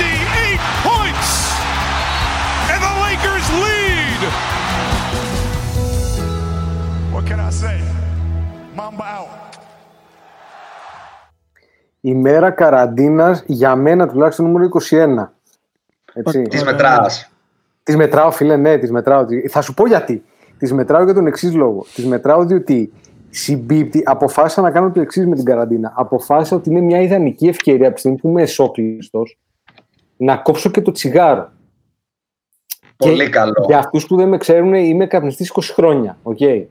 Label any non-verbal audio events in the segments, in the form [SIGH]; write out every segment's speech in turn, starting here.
58 points! And the Lakers lead! What can I say? Mamba out. Η μέρα καραντίνας για μένα τουλάχιστον νούμερο 21. Έτσι. Τη μετρά. Τις μετράω, φίλε, ναι, τις μετράω. Θα σου πω γιατί. Τις μετράω για τον εξής λόγο. Τις μετράω διότι συμπίπτει, αποφάσισα να κάνω το εξής με την καραντίνα. Αποφάσισα ότι είναι μια ιδανική ευκαιρία από τη στιγμή που είμαι εσόκλειστος να κόψω και το τσιγάρο. Πολύ και καλό. Για αυτούς που δεν με ξέρουν, είμαι καπνιστής 20 χρόνια. Okay.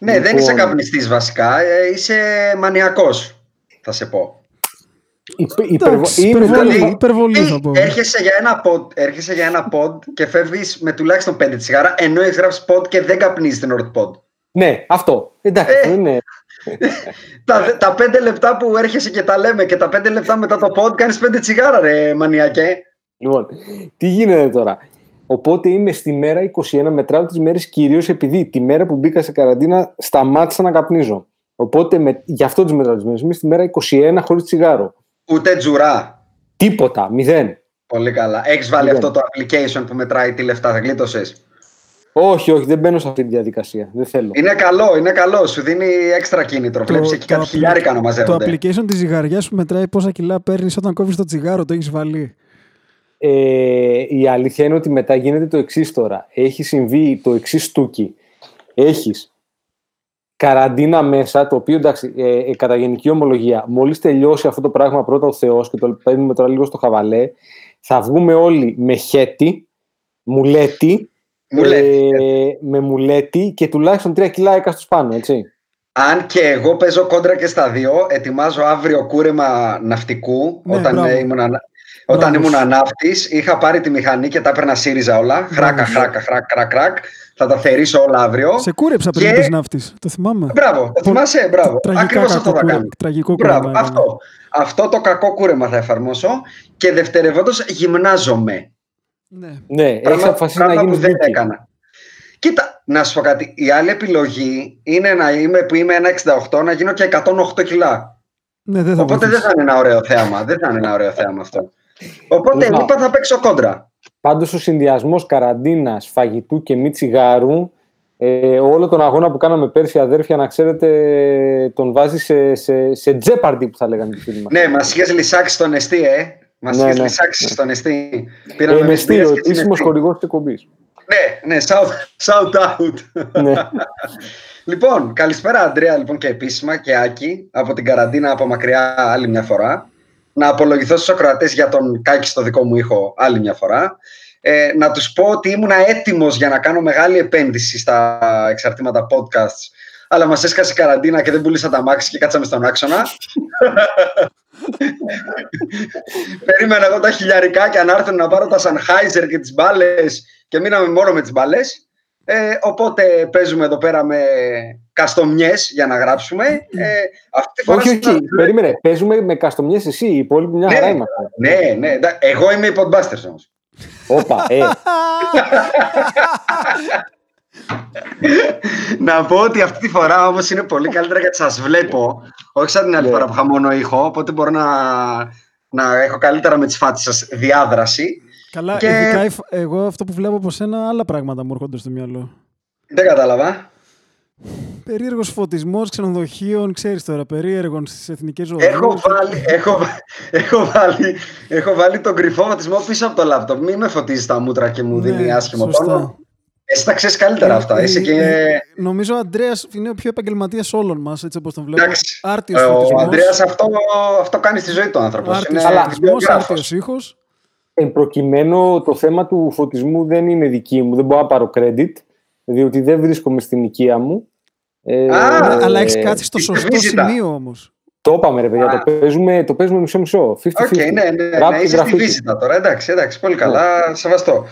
Ναι, Λοιπόν, δεν είσαι καπνιστής βασικά. ε, Είσαι μανιακός, θα σε πω. Υπε, υπερβο, Εντάξει, είμαι υπερβολή, δηλαδή- υπερβολή θα πω. Έρχεσαι για ένα pod, έρχεσαι για ένα pod και φεύγεις με τουλάχιστον 5 τσιγάρα, ενώ έχεις γράψει pod και δεν καπνίζεις την ώρα του pod. Ναι, αυτό. Εντάξει, Ε. αυτό είναι. [LAUGHS] τα, τα 5 λεπτά που έρχεσαι και τα λέμε και τα 5 λεπτά μετά το pod κάνεις 5 τσιγάρα, ρε μανιακέ. Λοιπόν, τι γίνεται τώρα; Οπότε είμαι στη μέρα 21, μετράω τις μέρες κυρίως επειδή τη μέρα που μπήκα σε καραντίνα σταμάτησα να καπνίζω. Οπότε με, γι' αυτό τις μετράω τις μέρες. Είμαι στη μέρα 21 χωρίς τσιγάρο. Ούτε τζουρά. Τίποτα, μηδέν. Πολύ καλά. Έχεις βάλει Μηδέν. αυτό το application που μετράει τι λεφτά θα γλίτωσες; Όχι, όχι, δεν μπαίνω σε αυτή τη διαδικασία. Δεν θέλω. Είναι καλό, είναι καλό. Σου δίνει έξτρα κίνητρο. Βλέπεις εκεί κάτι appli- χιλιάρικα να το μαζεύονται. application της ζυγαριάς που μετράει πόσα κιλά παίρνεις όταν κόβεις το τσιγάρο, το έχεις βάλει. Ε, η αλήθεια είναι ότι μετά γίνεται το εξής τώρα. Έχει συμβεί το εξής στούκι. Έχεις καραντίνα μέσα, το οποίο εντάξει, ε, ε, κατά γενική ομολογία, μόλις τελειώσει αυτό το πράγμα πρώτα ο Θεός και το παίρνουμε τώρα λίγο στο χαβαλέ, θα βγούμε όλοι με χέτι, μουλέτι, Μουλέτι, ε, με μουλέτι και τουλάχιστον τρία κιλά έκαστος πάνω, έτσι. Αν και εγώ παίζω κόντρα και στα δύο, ετοιμάζω αύριο κούρεμα ναυτικού. Ναι, όταν μπράβο. ήμουν, ανα- όταν Μπράβο ήμουν σου. ναύτης, είχα πάρει τη μηχανή και τα έπαιρνα σύριζα όλα. Χράκα, σου. χράκα, χράκα, κρακ, κρακ. Θα τα θερήσω όλα αύριο. Σε κούρεψα πριν Και- και... ναύτης. Το θυμάμαι. Μπράβο, το θυμάσαι, μπράβο. Τραγικά Ακριβώς αυτό κακό θα κούρε- κάνω. Τραγικό Μπράβο, κούρεμα έκανε. αυτό. Αυτό το κακό κούρεμα θα εφαρμόσω και δευτερευόντως γυμνάζομαι. Ναι. Ναι, έχει Πράγμα, αποφασίσει να πράγμα γίνει που δεν δίκη. έκανα. Κοίτα, να σου πω κάτι. Η άλλη επιλογή είναι να είμαι που είμαι 1,68 να γίνω και 108 κιλά. ναι, δεν θα Οπότε δεν βοηθήσει. θα είναι ένα ωραίο θέαμα. δεν θα είναι ένα ωραίο θέαμα αυτό. Οπότε Λοιπόν. είπα θα παίξω κόντρα. Πάντως ο συνδυασμός καραντίνας, φαγητού και μη τσιγάρου, ε, όλο τον αγώνα που κάναμε πέρσι αδέρφια, να ξέρετε, τον βάζει σε, σε, σε τζέπαρντι που θα λέγανε οι φίλοι μας. Ναι, μας είχες λησάξει στον εστί, ε. Μας Ναι, είχες ναι, λησάξει ναι. στον εστί. ε, Πήραμε με εμείς στήριο, μπύρες και έτσι επίσημος είναι χορηγός της εκπομπής. Ναι, ναι, shout, shout out. ναι. [LAUGHS] Λοιπόν, καλησπέρα Αντρέα λοιπόν και επίσημα και Άκη από την καραντίνα από μακριά άλλη μια φορά. Να απολογηθώ στους ακροατές για τον Κάκη στο δικό μου ήχο άλλη μια φορά. Ε, να τους πω ότι ήμουν έτοιμος για να κάνω μεγάλη επένδυση στα εξαρτήματα podcasts αλλά μας έσκασε η καραντίνα και δεν πούλησα τα μάξι και κάτσαμε στον άξονα. [LAUGHS] Περίμενα εγώ τα χιλιαρικά και να έρθουν να πάρω τα Sennheiser και τις μπάλες και μείναμε μόνο με τις μπάλες. Ε, οπότε παίζουμε εδώ πέρα με καστομιές για να γράψουμε. Ε, αυτή τη φορά Όχι, όχι, συναντούμε- περίμενε. Παίζουμε με καστομιές εσύ, οι υπόλοιποι μια χαρά είμαστε. Ναι, ναι, εντά- εγώ είμαι η Podbusters όμως. Όπα, ε. [LAUGHS] να πω ότι αυτή τη φορά όμως είναι πολύ καλύτερα γιατί σας βλέπω. Όχι σαν την άλλη Ναι. φορά που είχα μόνο ήχο, οπότε μπορώ να, να έχω καλύτερα με τις φάτσες σας διάδραση. Καλά, Και- ειδικά υφ- εγώ αυτό που βλέπω από σένα, άλλα πράγματα μου έρχονται στο μυαλό. Δεν κατάλαβα. Περίεργος φωτισμός ξενοδοχείων, ξέρεις τώρα, περίεργων στις εθνικές οδούς. Έχω βάλει, έχω, βα- [LAUGHS] έχω, βάλει, έχω βάλει τον κρυφό φωτισμό πίσω από το λάπτοπ. Μην με φωτίζεις τα μούτρα και μου Ναι, δίνει άσχημο σωστά. τόνο. Εσύ τα ξέρεις καλύτερα αυτά. Ε, Είσαι ε, και. ε, Νομίζω ο Αντρέας είναι ο πιο επαγγελματίας όλων μας, έτσι όπως τον βλέπω. Εντάξει. Άρτιος Ο φωτισμός. Αντρέα αυτό, αυτό κάνει στη ζωή του άνθρωπος. Άρτιος Είναι φωτισμός, βιογράφος. άρτιος ήχος. Εν προκειμένου το θέμα του φωτισμού δεν είναι δική μου, δεν μπορώ να πάρω credit, διότι δεν βρίσκομαι στην οικία μου. Ε, Α, Ναι, αλλά έχεις ε, κάτσει στο η σωστό βίζιτα. σημείο όμως. Το είπαμε ρε παιδιά, το παίζουμε, το παίζουμε μισό-μισό. 50-50. Οκ, ναι, ναι, ναι, Ράπ και είσαι στη γραφίτι. βίζιτα τώρα. Εντάξει, εντάξει, πολύ καλά, σεβαστό.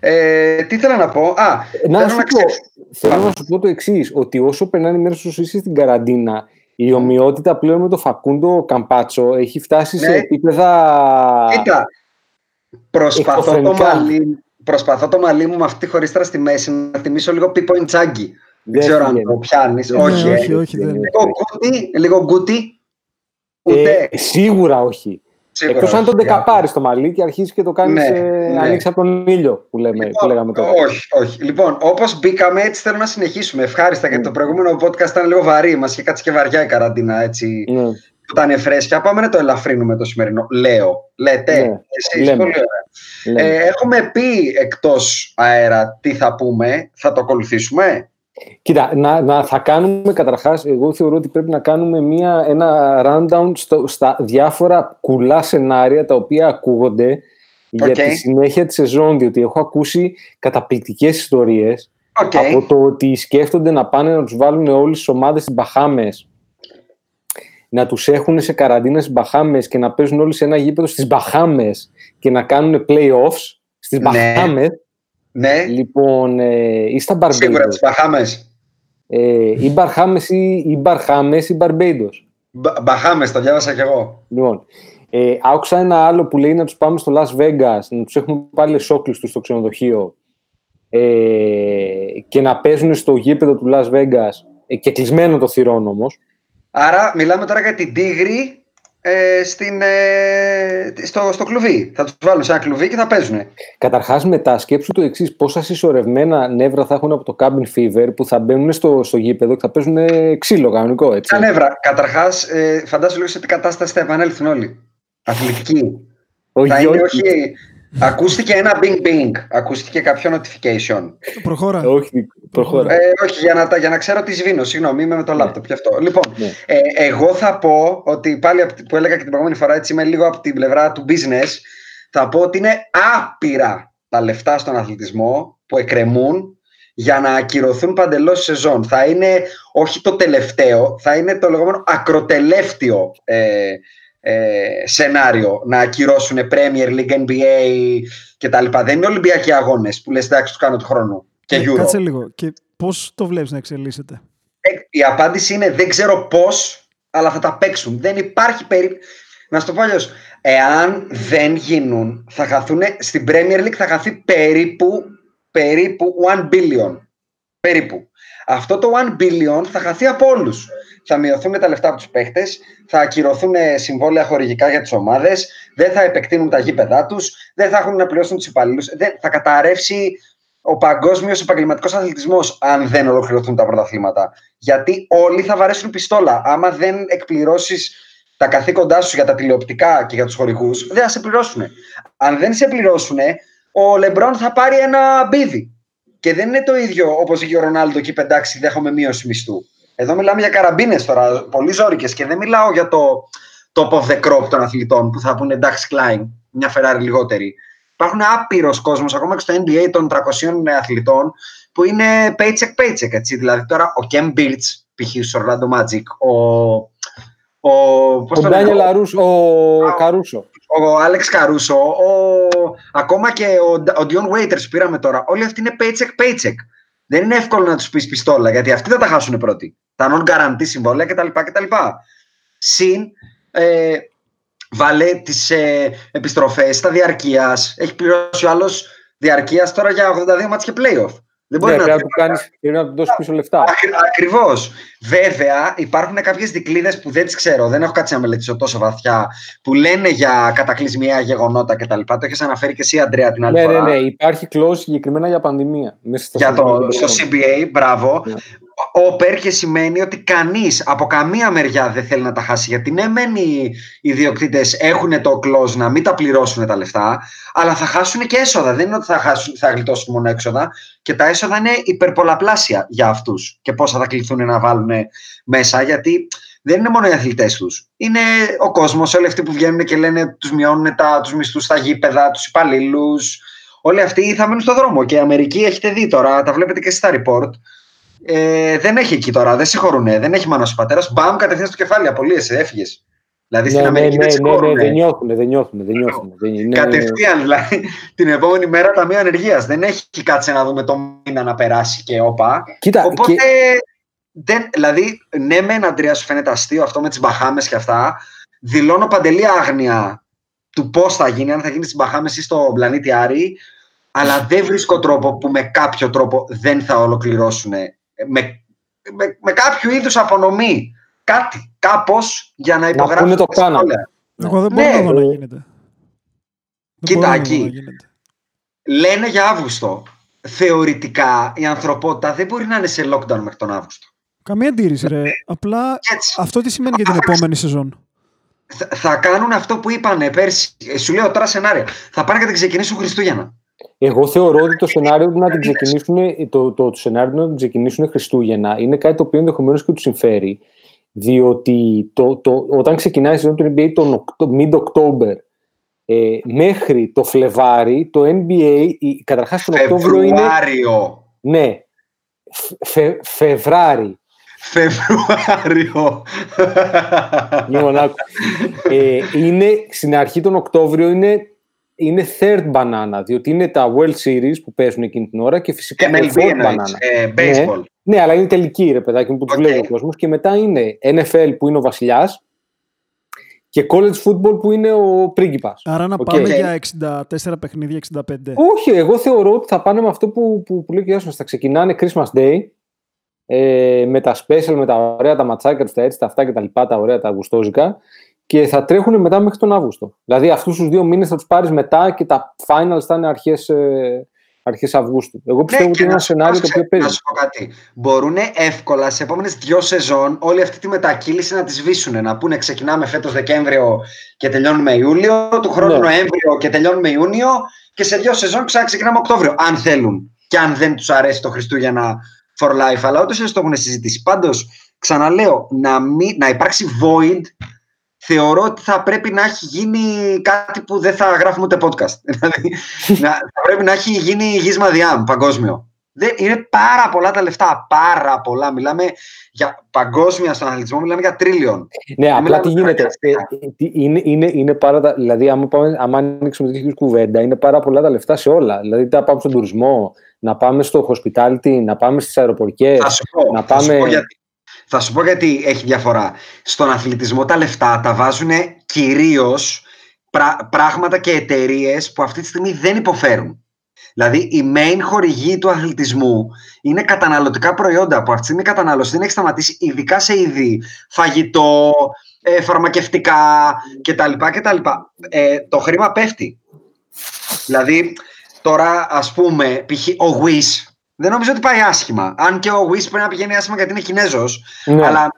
Ε, τι ήθελα να πω. Α, Να θέλω σου να πω, ξέρεις. θέλω να σου πω το εξής, ότι όσο περνάνε οι μέρες όσο είσαι στην καραντίνα, η ομοιότητα πλέον με το Φακούντο Καμπάτσο έχει φτάσει σε Ναι. επίπεδα. Κοίτα, προσπαθώ το, Εκτοφρενικά. μαλλί, προσπαθώ το μαλλί μου με αυτή τη χωρίστρα στη μέση να θυμίσω λίγο Pipo Inzaghi. Δεν Δεν ξέρω αν βγαίνει. το πιάνεις. Δεν όχι, Ναι, ε. όχι, όχι, δεν. Λίγο γκούτι, λίγο γκούτι. Ούτε. Ε, σίγουρα όχι. Σίγουρα Εκτός αν όχι. τον δεκαπάρεις το μαλλί και αρχίσει και το κάνεις Ναι, ε, ναι. ανοίξεις από τον ήλιο που, λέμε, που λέγαμε τώρα. Όχι, όχι. Λοιπόν, όπως μπήκαμε, έτσι θέλω να συνεχίσουμε. Ευχάριστα, γιατί το προηγούμενο podcast ήταν λίγο βαρύ. Μας είχε κάτσει και βαριά η καραντίνα, έτσι. Ναι. Που ήταν φρέσκια. Πάμε να το ελαφρύνουμε το σημερινό. Λέω. Λέτε. Ναι, Εσείς, λέμε. πολύ ωραία. Λέμε. Ε, έχουμε πει εκτός αέρα τι θα πούμε. Θα το ακολουθήσουμε; Κοίτα, να, να, θα κάνουμε καταρχάς, εγώ θεωρώ ότι πρέπει να κάνουμε μια, ένα rundown στο, στα διάφορα κουλά σενάρια τα οποία ακούγονται για Οκ. τη συνέχεια της σεζόν, διότι έχω ακούσει καταπληκτικές ιστορίες Οκ. από το ότι σκέφτονται να πάνε να τους βάλουν όλες τις ομάδες στις Μπαχάμες να τους έχουν σε καραντίνα στις Μπαχάμες και να παίζουν όλοι σε ένα γήπεδο στις Μπαχάμες και να κάνουν play-offs στις Ναι. Μπαχάμες Ναι, λοιπόν, ε, ή στα σίγουρα Barbados τι Μπαχάμες. ε, ή Μπαρχάμες ή, ή Μπαρχάμες ή Μπαρμπέιντος. Μπαχάμες, το διάβασα κι εγώ. Λοιπόν, ε, άκουσα ένα άλλο που λέει να τους πάμε στο Las Vegas, να τους έχουμε πάλι σόκλειστους στο ξενοδοχείο ε, και να παίζουν στο γήπεδο του Las Vegas ε, και κλεισμένο το θυρών όμως. Άρα, μιλάμε τώρα για την τίγρη ε, στην, ε, στο, στο κλουβί. Θα τους βάλουν σε ένα κλουβί και θα παίζουν. Καταρχάς μετά σκέψου το εξής πόσα συσσωρευμένα νεύρα θα έχουν από το cabin fever που θα μπαίνουν στο, στο γήπεδο και θα παίζουν ε, ξύλο κανονικό έτσι. Τα νεύρα. Καταρχάς, ε, φαντάσου λίγο σε τι κατάσταση θα επανέλθουν όλοι. Αθλητικοί. Ο θα είναι Γιώργης- όχι. Ακούστηκε ένα bing bing. Ακούστηκε κάποιο notification. Προχώρα. Όχι, προχώρα. Ε, όχι, για να, τα- για να ξέρω τι σβήνω. Συγγνώμη, είμαι με το λάπτοπ γι' αυτό. Λοιπόν, Ναι. ε, εγώ θα πω ότι πάλι απ' τη- που έλεγα και την προηγούμενη φορά, έτσι είμαι λίγο από την πλευρά του business. Θα πω ότι είναι άπειρα τα λεφτά στον αθλητισμό που εκκρεμούν για να ακυρωθούν παντελώς η σεζόν. Θα είναι όχι το τελευταίο, θα είναι το λεγόμενο ακροτελεύτιο ε, ε, σενάριο να ακυρώσουν Premier League, NBA κτλ. Δεν είναι Ολυμπιακοί αγώνες που λες εντάξει, του κάνω του χρόνου. Και Ε, Euro. Κάτσε λίγο. Και πώς το βλέπεις να εξελίσσεται; Ε, Η απάντηση είναι δεν ξέρω πώς, αλλά θα τα παίξουν. Δεν υπάρχει περίπτωση. Να σου το πω αλλιώς. Εάν δεν γίνουν, θα χαθούν στην Premier League θα χαθεί περίπου, περίπου 1 billion. Περίπου. Αυτό το 1 billion θα χαθεί από όλους. Θα μειωθούν τα λεφτά από τους παίχτες, θα ακυρωθούν συμβόλαια χορηγικά για τις ομάδες, δεν θα επεκτείνουν τα γήπεδά τους, δεν θα έχουν να πληρώσουν τους υπαλλήλους. Θα καταρρεύσει ο παγκόσμιος επαγγελματικός αθλητισμός αν δεν ολοκληρωθούν τα πρωταθλήματα. Γιατί όλοι θα βαρέσουν πιστόλα. Άμα δεν εκπληρώσεις τα καθήκοντά σου για τα τηλεοπτικά και για τους χορηγούς, δεν θα σε πληρώσουν. Αν δεν σε πληρώσουν, ο Λεμπρόν θα πάρει ένα μπίδι. Και δεν είναι το ίδιο όπως είχε ο Ρονάλντο εκεί πεντάξει, δέχομαι μείωση μισθού. Εδώ μιλάμε για καραμπίνες τώρα, πολύ ζώρικε και δεν μιλάω για το top of the crop των αθλητών που θα πούνε εντάξει, Klein, μια Ferrari λιγότερη. Υπάρχουν άπειρος κόσμος, ακόμα και στο NBA των 300 αθλητών, που είναι paycheck paycheck. Έτσι. Δηλαδή τώρα ο Kem Birch, π.χ. στο Orlando Magic, ο. Ο, πώς Ο το λένε, Ντάνιελ Αρούσο, ο Καρούσο. ο Άλεξ Καρούσο, ο, ακόμα και ο, ο Dion Waiters που πήραμε τώρα, όλοι αυτοί είναι paycheck paycheck. Δεν είναι εύκολο να τους πεις πιστόλα, γιατί αυτοί θα τα χάσουν πρώτοι. Τα non-guarantee συμβόλαια κτλ. κτλ. Συν ε, βάλε τις ε, επιστροφές στα διαρκείας. Έχει πληρώσει ο άλλος διαρκείας τώρα για 82 μάτια και playoff. Δεν μπορεί Ναι, να πρέπει να του κάνεις, πρέπει να του δώσεις πίσω λεφτά. Ακριβώς. Βέβαια, υπάρχουν κάποιες δικλείδε που δεν τις ξέρω, δεν έχω κάτσει να μελετήσω τόσο βαθιά, που λένε για κατακλυσμία γεγονότα κτλ. Το έχεις αναφέρει και εσύ, Αντρέα, την άλλη Ναι, ναι, φορά. ναι. Υπάρχει κλώση συγκεκριμένα για πανδημία. Μέσα στα Για το, συμβόλαια. στο CBA, μπράβο. Ναι. Όπερ και σημαίνει ότι κανείς από καμία μεριά δεν θέλει να τα χάσει. Γιατί ναι, μεν οι ιδιοκτήτες έχουν το clause να μην τα πληρώσουν τα λεφτά, αλλά θα χάσουν και έσοδα. Δεν είναι ότι θα, χάσουν, θα γλιτώσουν μόνο έξοδα. Και τα έσοδα είναι υπερπολαπλάσια για αυτούς. Και πόσα θα κληθούν να βάλουν μέσα, γιατί δεν είναι μόνο οι αθλητές τους. Είναι ο κόσμος, όλοι αυτοί που βγαίνουν και λένε τους μειώνουν τους μισθούς στα γήπεδα, τους υπαλλήλους. Όλοι αυτοί θα μείνουν στο δρόμο. Και η Αμερική έχετε δει τώρα, τα βλέπετε και εσείς στα report. Ε, δεν έχει εκεί τώρα, δεν συγχωρούν. Δεν έχει μάνα ο πατέρας. Μπαμ, κατευθείαν στο κεφάλι, απολύεσαι, έφυγες. Δηλαδή στην Ναι, ναι, Αμερική ναι, δεν ναι, ναι, συγχωρούν. δεν νιώθουν, δεν νιώθουν, δεν νιώθουν. Δεν, ναι, Κατευθείαν, δηλαδή την επόμενη μέρα ταμείο ανεργίας. Δεν έχει κάτσε να δούμε το μήνα να περάσει και όπα. Κοίτα, Οπότε. και- Δεν, δηλαδή, ναι, μεν Αντρέας, σου φαίνεται αστείο αυτό με τις Μπαχάμες και αυτά. Δηλώνω παντελή άγνοια του πώς θα γίνει, αν θα γίνει στις Μπαχάμες ή στο πλανήτη Άρη. Αλλά δεν βρίσκω τρόπο που με κάποιο τρόπο δεν θα ολοκληρώσουν. Με, με, με κάποιο είδους απονομή. Κάτι, κάπως για να υπογράψουν. πούνε το τα κάναμε. συμβόλαια. Εγώ δεν μπορώ Ναι, να δω να ε, γίνεται. Δεν Κοίτα, μπορώ να δω εκεί. να γίνεται. Λένε για Αύγουστο. Θεωρητικά η ανθρωπότητα δεν μπορεί να είναι σε lockdown μέχρι τον Αύγουστο. Καμία αντίρρηση, ρε. Απλά Έτσι. αυτό τι σημαίνει για την επόμενη σεζόν. Θα, θα κάνουν αυτό που είπανε πέρσι. Ε, Σου λέω τώρα σενάρια. Θα πάνε και θα ξεκινήσουν Χριστούγεννα. Εγώ θεωρώ ότι το σενάριο του να την ξεκινήσουν, το, το, το σενάριο του να την ξεκινήσουν Χριστούγεννα είναι κάτι το οποίο ενδεχομένως και τους συμφέρει. Διότι το, το, όταν ξεκινάει η σεζόν του NBA τον Οκτώ- mid-October ε, μέχρι το Φλεβάρι, το NBA, η- καταρχάς τον Οκτώβριο είναι. Φεβρουάριο. Ναι, φε, Φλεβάρη. Φεβρουάριο. Λοιπόν, άκου. ε, είναι, στην αρχή τον Οκτώβριο είναι, είναι third banana, διότι είναι τα World Series που παίζουν εκείνη την ώρα και φυσικά MLB fourth εννοείς, ε, baseball. Ναι, ναι, αλλά είναι τελική ρε παιδάκι μου που του Οκ. βλέπει ο κόσμος. Και μετά είναι NFL που είναι ο βασιλιάς και college football που είναι ο πρίγκιπας. Άρα να Οκ. πάμε Οκ. για 64 παιχνίδια, 65. Όχι, εγώ θεωρώ ότι θα πάνε με αυτό που, που, που λέει ο Γιάννης, θα ξεκινάνε Christmas Day ε, με τα special, με τα ωραία τα ματσάκια τους, τα έτσι, τα αυτά και τα λοιπά, τα ωραία τα αυγουστόζικα και θα τρέχουν μετά μέχρι τον Αύγουστο. Δηλαδή αυτούς τους δύο μήνες θα τους πάρεις μετά και τα finals θα είναι αρχές αρχές Αυγούστου. Εγώ πιστεύω ότι Ναι, και είναι να ένα σου σενάριο πω, το οποίο Να παίζει. σου πω κάτι. Μπορούν εύκολα σε επόμενες δύο σεζόν όλη αυτή τη μετακύληση να τη σβήσουν. Να πούνε ξεκινάμε φέτος Δεκέμβριο και τελειώνουμε Ιούλιο, του χρόνου Ναι. Νοέμβριο και τελειώνουμε Ιούνιο και σε δύο σεζόν ξανά ξεκινάμε Οκτώβριο. Αν θέλουν και αν δεν τους αρέσει το Χριστούγεννα for life. Αλλά όντως το έχουν συζητήσει. Πάντως, ξαναλέω, να, μην, να υπάρξει void θεωρώ ότι θα πρέπει να έχει γίνει κάτι που δεν θα γράφουμε ούτε podcast. [LAUGHS] Δηλαδή, να, θα πρέπει να έχει γίνει γίσμα διάμ παγκόσμιο. Δεν, είναι πάρα πολλά τα λεφτά. Πάρα πολλά. Μιλάμε για παγκόσμια στον αθλητισμό, μιλάμε για τρίλιον. Ναι, απλά μιλάμε τι για γίνεται. Ε, ε, τι- είναι, είναι, είναι πάρα τα, δηλαδή, άμα, πάμε, άμα ανοίξουμε τέτοιου κουβέντα, είναι πάρα πολλά τα λεφτά σε όλα. Δηλαδή, να πάμε στον τουρισμό, να πάμε στο hospitality, να πάμε στις αεροπορικές. Θα σου πω, να θα σου πάμε- πω γιατί. Θα σου πω γιατί έχει διαφορά. Στον αθλητισμό τα λεφτά τα βάζουν κυρίως πράγματα και εταιρείες που αυτή τη στιγμή δεν υποφέρουν. Δηλαδή, η main χορηγή του αθλητισμού είναι καταναλωτικά προϊόντα που αυτή τη στιγμή η κατανάλωση δεν έχει σταματήσει, ειδικά σε είδη φαγητό, ε, φαρμακευτικά κτλ. κτλ. Ε, το χρήμα πέφτει. Δηλαδή, τώρα ας πούμε, π.χ. ο Wish δεν νομίζω ότι πάει άσχημα. Αν και ο Wish πρέπει να πηγαίνει άσχημα γιατί είναι Κινέζος, Ναι. αλλά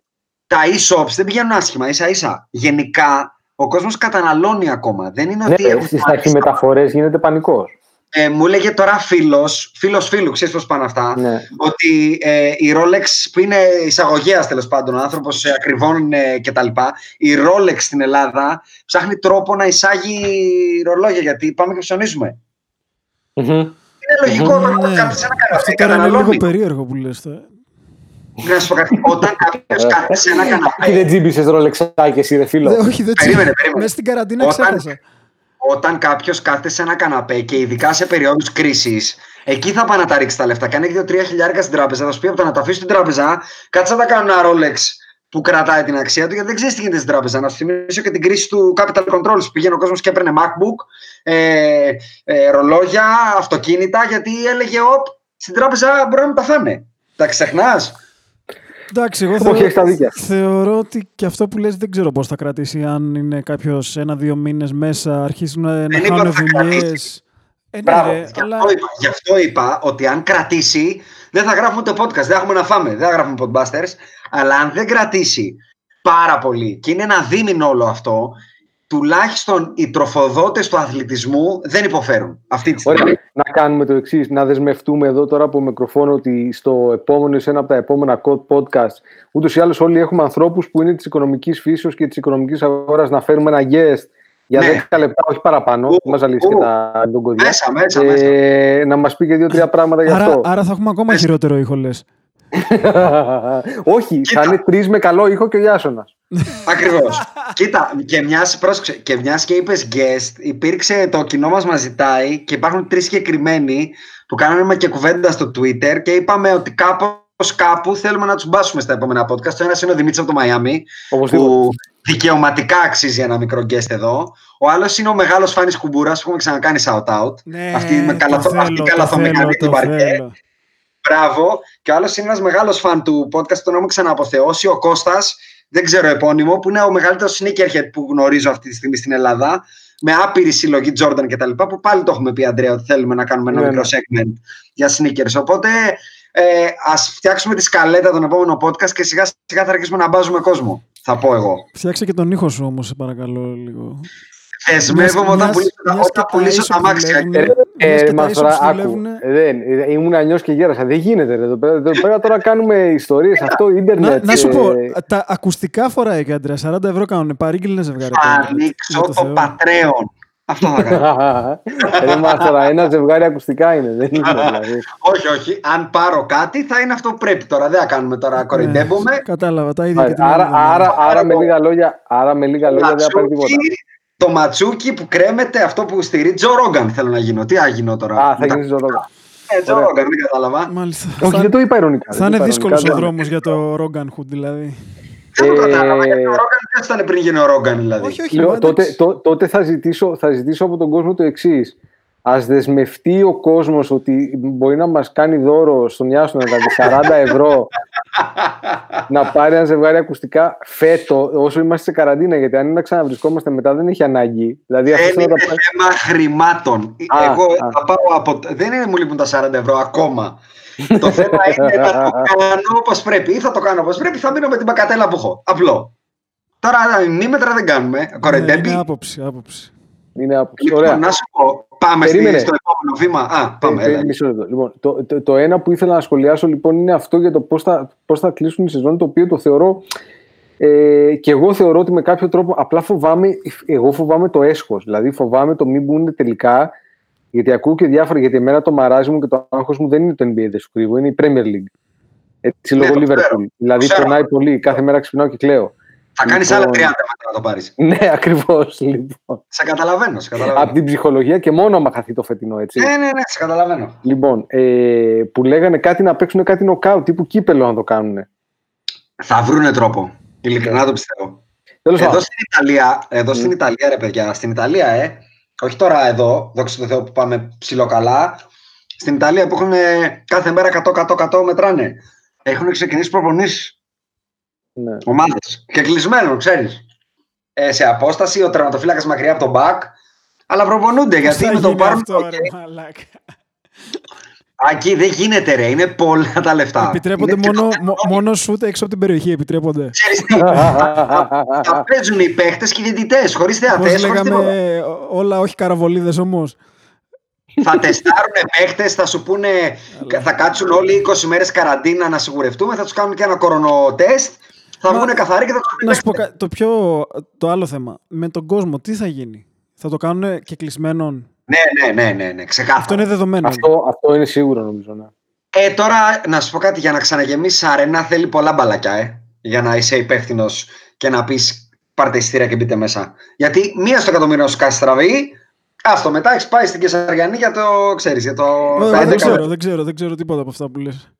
τα e-shops δεν πηγαίνουν άσχημα, ίσα ίσα. Γενικά, ο κόσμος καταναλώνει ακόμα. Δεν είναι ότι Ναι, έχουν στις πάρει στα- μεταφορές γίνεται πανικός. ε, μου έλεγε τώρα φίλος, φίλος φίλου, ξέρεις πώς πάνε αυτά, Ναι. ότι ε, η Rolex που είναι εισαγωγέας τέλος πάντων, ο άνθρωπος ε, ακριβών ε, κτλ. Η Rolex στην Ελλάδα ψάχνει τρόπο να εισάγει ρολόγια γιατί πάμε και ψωνίζουμε. Μμμ. Είναι λογικό όταν Ναι. κάθεται σε ένα Αυτό καναπέ. τώρα είναι λίγο καταναλώνει. περίεργο που λες. τώρα. Να σου πω κάτι. Όταν κάποιος κάθεται σε ένα Τι δεν καναπέ. τζίμπησες ρολεξάκι εσύ, ρε φίλο. Δεν, όχι, δεν Περίμενε, ξέρω. περίμενε. Μέσα στην καραντίνα Όταν- ξέχασα. όταν κάποιος κάθεται σε ένα καναπέ και ειδικά σε περίοδου κρίσης, εκεί θα πάει να τα ρίξεις τα λεφτά. Και αν έχει 2-3 χιλιάρικα στην τράπεζα, θα σου πει από το να τα αφήσεις στην τράπεζα, κάτσε να τα κάνω ένα Rolex που κρατάει την αξία του, γιατί δεν ξέρεις τι γίνεται στην τράπεζα. Να σου θυμίσω και την κρίση του Capital Controls που πήγαινε ο κόσμος και έπαιρνε MacBook, ε, ε, ρολόγια, αυτοκίνητα, γιατί έλεγε, Οπ, στην τράπεζα μπορεί να μην τα φάνε. Τα ξεχνάς. Εντάξει, εγώ Όχι, έχεις τα δίκια. θεωρώ ότι και αυτό που λες δεν ξέρω πώς θα κρατήσει. Αν είναι κάποιος ένα-δύο μήνες μέσα, αρχίσουν να, να είπα χάνουν ότι θα δουλειές. κρατήσει. Ε, ναι, Μπράβο. ρε, Γι' αλλά... αυτό, είπα, γι' αυτό είπα ότι αν κρατήσει, δεν θα γράφουμε το podcast, δεν έχουμε να φάμε, δεν θα γράφουμε podbusters, αλλά αν δεν κρατήσει πάρα πολύ και είναι ένα δίμηνο όλο αυτό, τουλάχιστον οι τροφοδότες του αθλητισμού δεν υποφέρουν. Αυτή τη στιγμή. Ωραία, να κάνουμε το εξής, να δεσμευτούμε εδώ τώρα από μικροφόνο ότι στο επόμενο, σε ένα από τα επόμενα code podcast, ούτως ή άλλως όλοι έχουμε ανθρώπους που είναι της οικονομικής φύσεως και της οικονομικής αγοράς να φέρουμε ένα guest για Ναι. 10 λεπτά, όχι παραπάνω, Ου, που μα ζαλίσει και ου. τα τον κωδιά. Μέσα, μέσα, ε, Να μας πει και δύο-τρία πράγματα γι' Άρα, αυτό. άρα θα έχουμε ακόμα χειρότερο ήχο, λες. [LAUGHS] όχι, Κοίτα. θα είναι τρεις με καλό ήχο και ο Ιάσονα. Ακριβώς. [LAUGHS] Κοίτα, και μιας και, μιας και είπες guest, υπήρξε το κοινό μας μας ζητάει και υπάρχουν τρεις συγκεκριμένοι που κάνανε και κουβέντα στο Twitter και είπαμε ότι κάπως κάπου θέλουμε να τους μπάσουμε στα επόμενα podcast. Το ένα είναι ο Δημήτρης από το Μαϊάμι, Οπωσδήποτε. που δικαιωματικά αξίζει ένα μικρό guest εδώ. Ο άλλος είναι ο μεγάλος φάνης κουμπούρας που έχουμε ξανακάνει shout out. Ναι, αυτή με το καλαθο, θέλω, αυτή το καλαθομηχανή θέλω, του το παρκέ. θέλω. Μπράβο. Και ο άλλος είναι ένας μεγάλος φαν του podcast, τον έχουμε ξαναποθεώσει, ο Κώστας, δεν ξέρω επώνυμο, που είναι ο μεγαλύτερος sneakerhead που γνωρίζω αυτή τη στιγμή στην Ελλάδα. Με άπειρη συλλογή Jordan κτλ. Που πάλι το έχουμε πει, Αντρέα, ότι θέλουμε να κάνουμε ένα Ναι, μικρό ναι. segment για sneakers. Οπότε ε, ας φτιάξουμε τη σκαλέτα τον επόμενο podcast και σιγά σιγά θα αρχίσουμε να μπάζουμε κόσμο. Θα πω εγώ. Φτιάξε και τον ήχο σου όμως, σε παρακαλώ λίγο. Δεσμεύομαι Μιας- όταν μιας- πουλήσω, μιας και όταν τα πουλήσω ίσο τα που μάξια. δουλεύουνε. Ε, Μιας και ε, τα μας ίσως τώρα, που άκου. δουλεύουνε. Ε, Δεν, ε, ήμουν ανιός και γέρασα. Δεν γίνεται. Ρε, εδώ, πέρα, εδώ πέρα τώρα κάνουμε ιστορίες. Αυτό Να, ίντερνετ. να σου ε, πω, τα ακουστικά φοράει και άντρα. 40 ευρώ κάνουν. Παρήγγειλε ζευγάρι. Θα τώρα. ανοίξω Για το το Θεό. Patreon. Αυτό θα κάνω. Ρε μας τώρα, ένα ζευγάρι ακουστικά είναι. Δεν είναι [LAUGHS] δηλαδή. όχι, όχι. Αν πάρω κάτι θα είναι αυτό που πρέπει τώρα. Δεν θα κάνουμε τώρα. Κορυντεύομαι. Ναι, Κατάλαβα τα ίδια και την Άρα, άλλη εβδομάδα. άρα, άρα, με λίγα λόγια, άρα με λίγα λόγια δεν θα πάρει τίποτα. Ματσούκι, το ματσούκι που κρέμεται αυτό που στηρίζει Τζο Ρόγκαν θέλω να γίνω. Τι θα γίνω τώρα; Α, θα Μετά- γίνεις ζωρόγα. Ε, Τζο Ωραία. Ρόγκαν, δεν κατάλαβα. Μάλιστα. Όχι, θα, δεν το είπα ειρωνικά. θα δεν είναι το είπα δύσκολος ο ειρωνικά, δρόμος για το Rogan Hood, δηλαδή. Δεν το Ε, κατάλαβα. Γιατί ο Ρόγκαν ποιος ήταν πριν γίνει ο Ρόγκαν δηλαδή. Όχι, όχι. Λέω, μα τότε, εντάξει. τό- τότε θα, ζητήσω, θα ζητήσω από τον κόσμο το εξής. Α δεσμευτεί ο κόσμος ότι μπορεί να μας κάνει δώρο στον Ιάσονα δηλαδή 40 ευρώ [LAUGHS] να πάρει ένα ζευγάρι ακουστικά φέτο όσο είμαστε σε καραντίνα. Γιατί αν είναι να ξαναβρισκόμαστε μετά δεν έχει ανάγκη. Δηλαδή αυτό Δεν να είναι τα πάρει. θέμα χρημάτων. Α, Εγώ α. θα πάω από. Δεν είναι μου λείπουν τα 40 ευρώ ακόμα. το θέμα είναι να το [LAUGHS] κάνω όπως πρέπει. Ή θα το κάνω όπως πρέπει, θα μείνω με την μπακατέλα που έχω. Απλό. Τώρα μήμετρα δεν κάνουμε. Ναι, Κορεντέμπι. είναι άποψη, άποψη. Είναι άποψη. Λοιπόν, Ωραία. να σου πω, πάμε στη- Περίμενε. στο επόμενο βήμα. Α, πάμε. Ε, ε, έλα. μισό λεπτό. Λοιπόν, το, το, το ένα που ήθελα να σχολιάσω λοιπόν είναι αυτό για το πώς θα, πώς θα κλείσουν η σεζόν, το οποίο το θεωρώ ε, και εγώ θεωρώ ότι με κάποιο τρόπο απλά φοβάμαι, εγώ φοβάμαι το έσχος, δηλαδή φοβάμαι το μην μπουν τελικά, γιατί ακούω και διάφορα, γιατί εμένα το μαράζι μου και το άγχος μου δεν είναι το NBA, δεν σου κρύβω, είναι η Premier League. Έτσι Ναι, λόγω το ξέρω. Liverpool. Δηλαδή ξέρω. πονάει πολύ, κάθε μέρα ξυπνάω και κλαίω. Θα κάνεις Λοιπόν. άλλα 30 μετά να το πάρεις. [LAUGHS] Ναι, ακριβώς λοιπόν. Σε καταλαβαίνω. Σε καταλαβαίνω. Από την ψυχολογία και μόνο άμα χαθεί το φετινό, έτσι. Ναι, ναι, ναι, σε καταλαβαίνω. Λοιπόν, ε, που λέγανε κάτι να παίξουν κάτι νοκάου, τύπου κύπελο να το κάνουν. Θα βρούνε τρόπο. Ειλικρινά το πιστεύω. Τέλος Εδώ πάντων. στην Ιταλία, εδώ στην Ιταλία, ρε παιδιά, στην Ιταλία, ε, όχι τώρα εδώ, δόξα τω Θεώ που πάμε ψηλό καλά, στην Ιταλία που έχουν ε, κάθε μέρα 100-100-100 μετράνε. Έχουν ξεκινήσει προπονήσεις Ναι. ομάδες. Και κλεισμένο, ξέρεις. Ε, σε απόσταση, ο τερματοφύλακας μακριά από τον μπακ. Αλλά προπονούνται Πώς γιατί θα με το γίνει πάρουν. αυτό, το ρε, ok. μαλάκα. Εκεί δεν γίνεται, ρε. Είναι πολλά τα λεφτά. Επιτρέπονται Είναι μόνο, και το- μο- μόνος σούτ έξω από την περιοχή. Επιτρέπονται. Ξέρεις τι, θα- θα παίζουν οι παίχτε και οι διαιτητές, χωρίς Πώς θεατές, χωρίς τίποτα. λέγαμε, ό- όλα όχι καραβολίδες όμως. Θα τεστάρουν παίχτε, θα σου πούνε, θα κάτσουν όλοι 20 μέρες καραντίνα να σιγουρευτούμε, θα τους κάνουν και ένα κορονοτεστ. Θα Μα- βγουν καθαροί και θα του Να σου πω κα- το πιο. το άλλο θέμα. Με τον κόσμο, τι θα γίνει; Θα το κάνουν και κλεισμένον; Ναι, ναι, ναι, ναι, ναι, ξεκάθαρα. Αυτό είναι δεδομένο. αυτό, αυτό είναι σίγουρο νομίζω. Ναι. Ε, τώρα να σου πω κάτι, για να ξαναγεμίσεις αρένα θέλει πολλά μπαλακιά, ε. Για να είσαι υπεύθυνος και να πεις πάρτε εισιτήρια και μπείτε μέσα. Γιατί μία στο εκατομμύριο σου κάνει στραβή, Άστο, μετά έχει πάει στην Κεσαριανή για το ξέρεις. Για το... Ε, τα δεν, 11 ξέρω, δεν, ξέρω, δεν ξέρω τίποτα από αυτά που λες.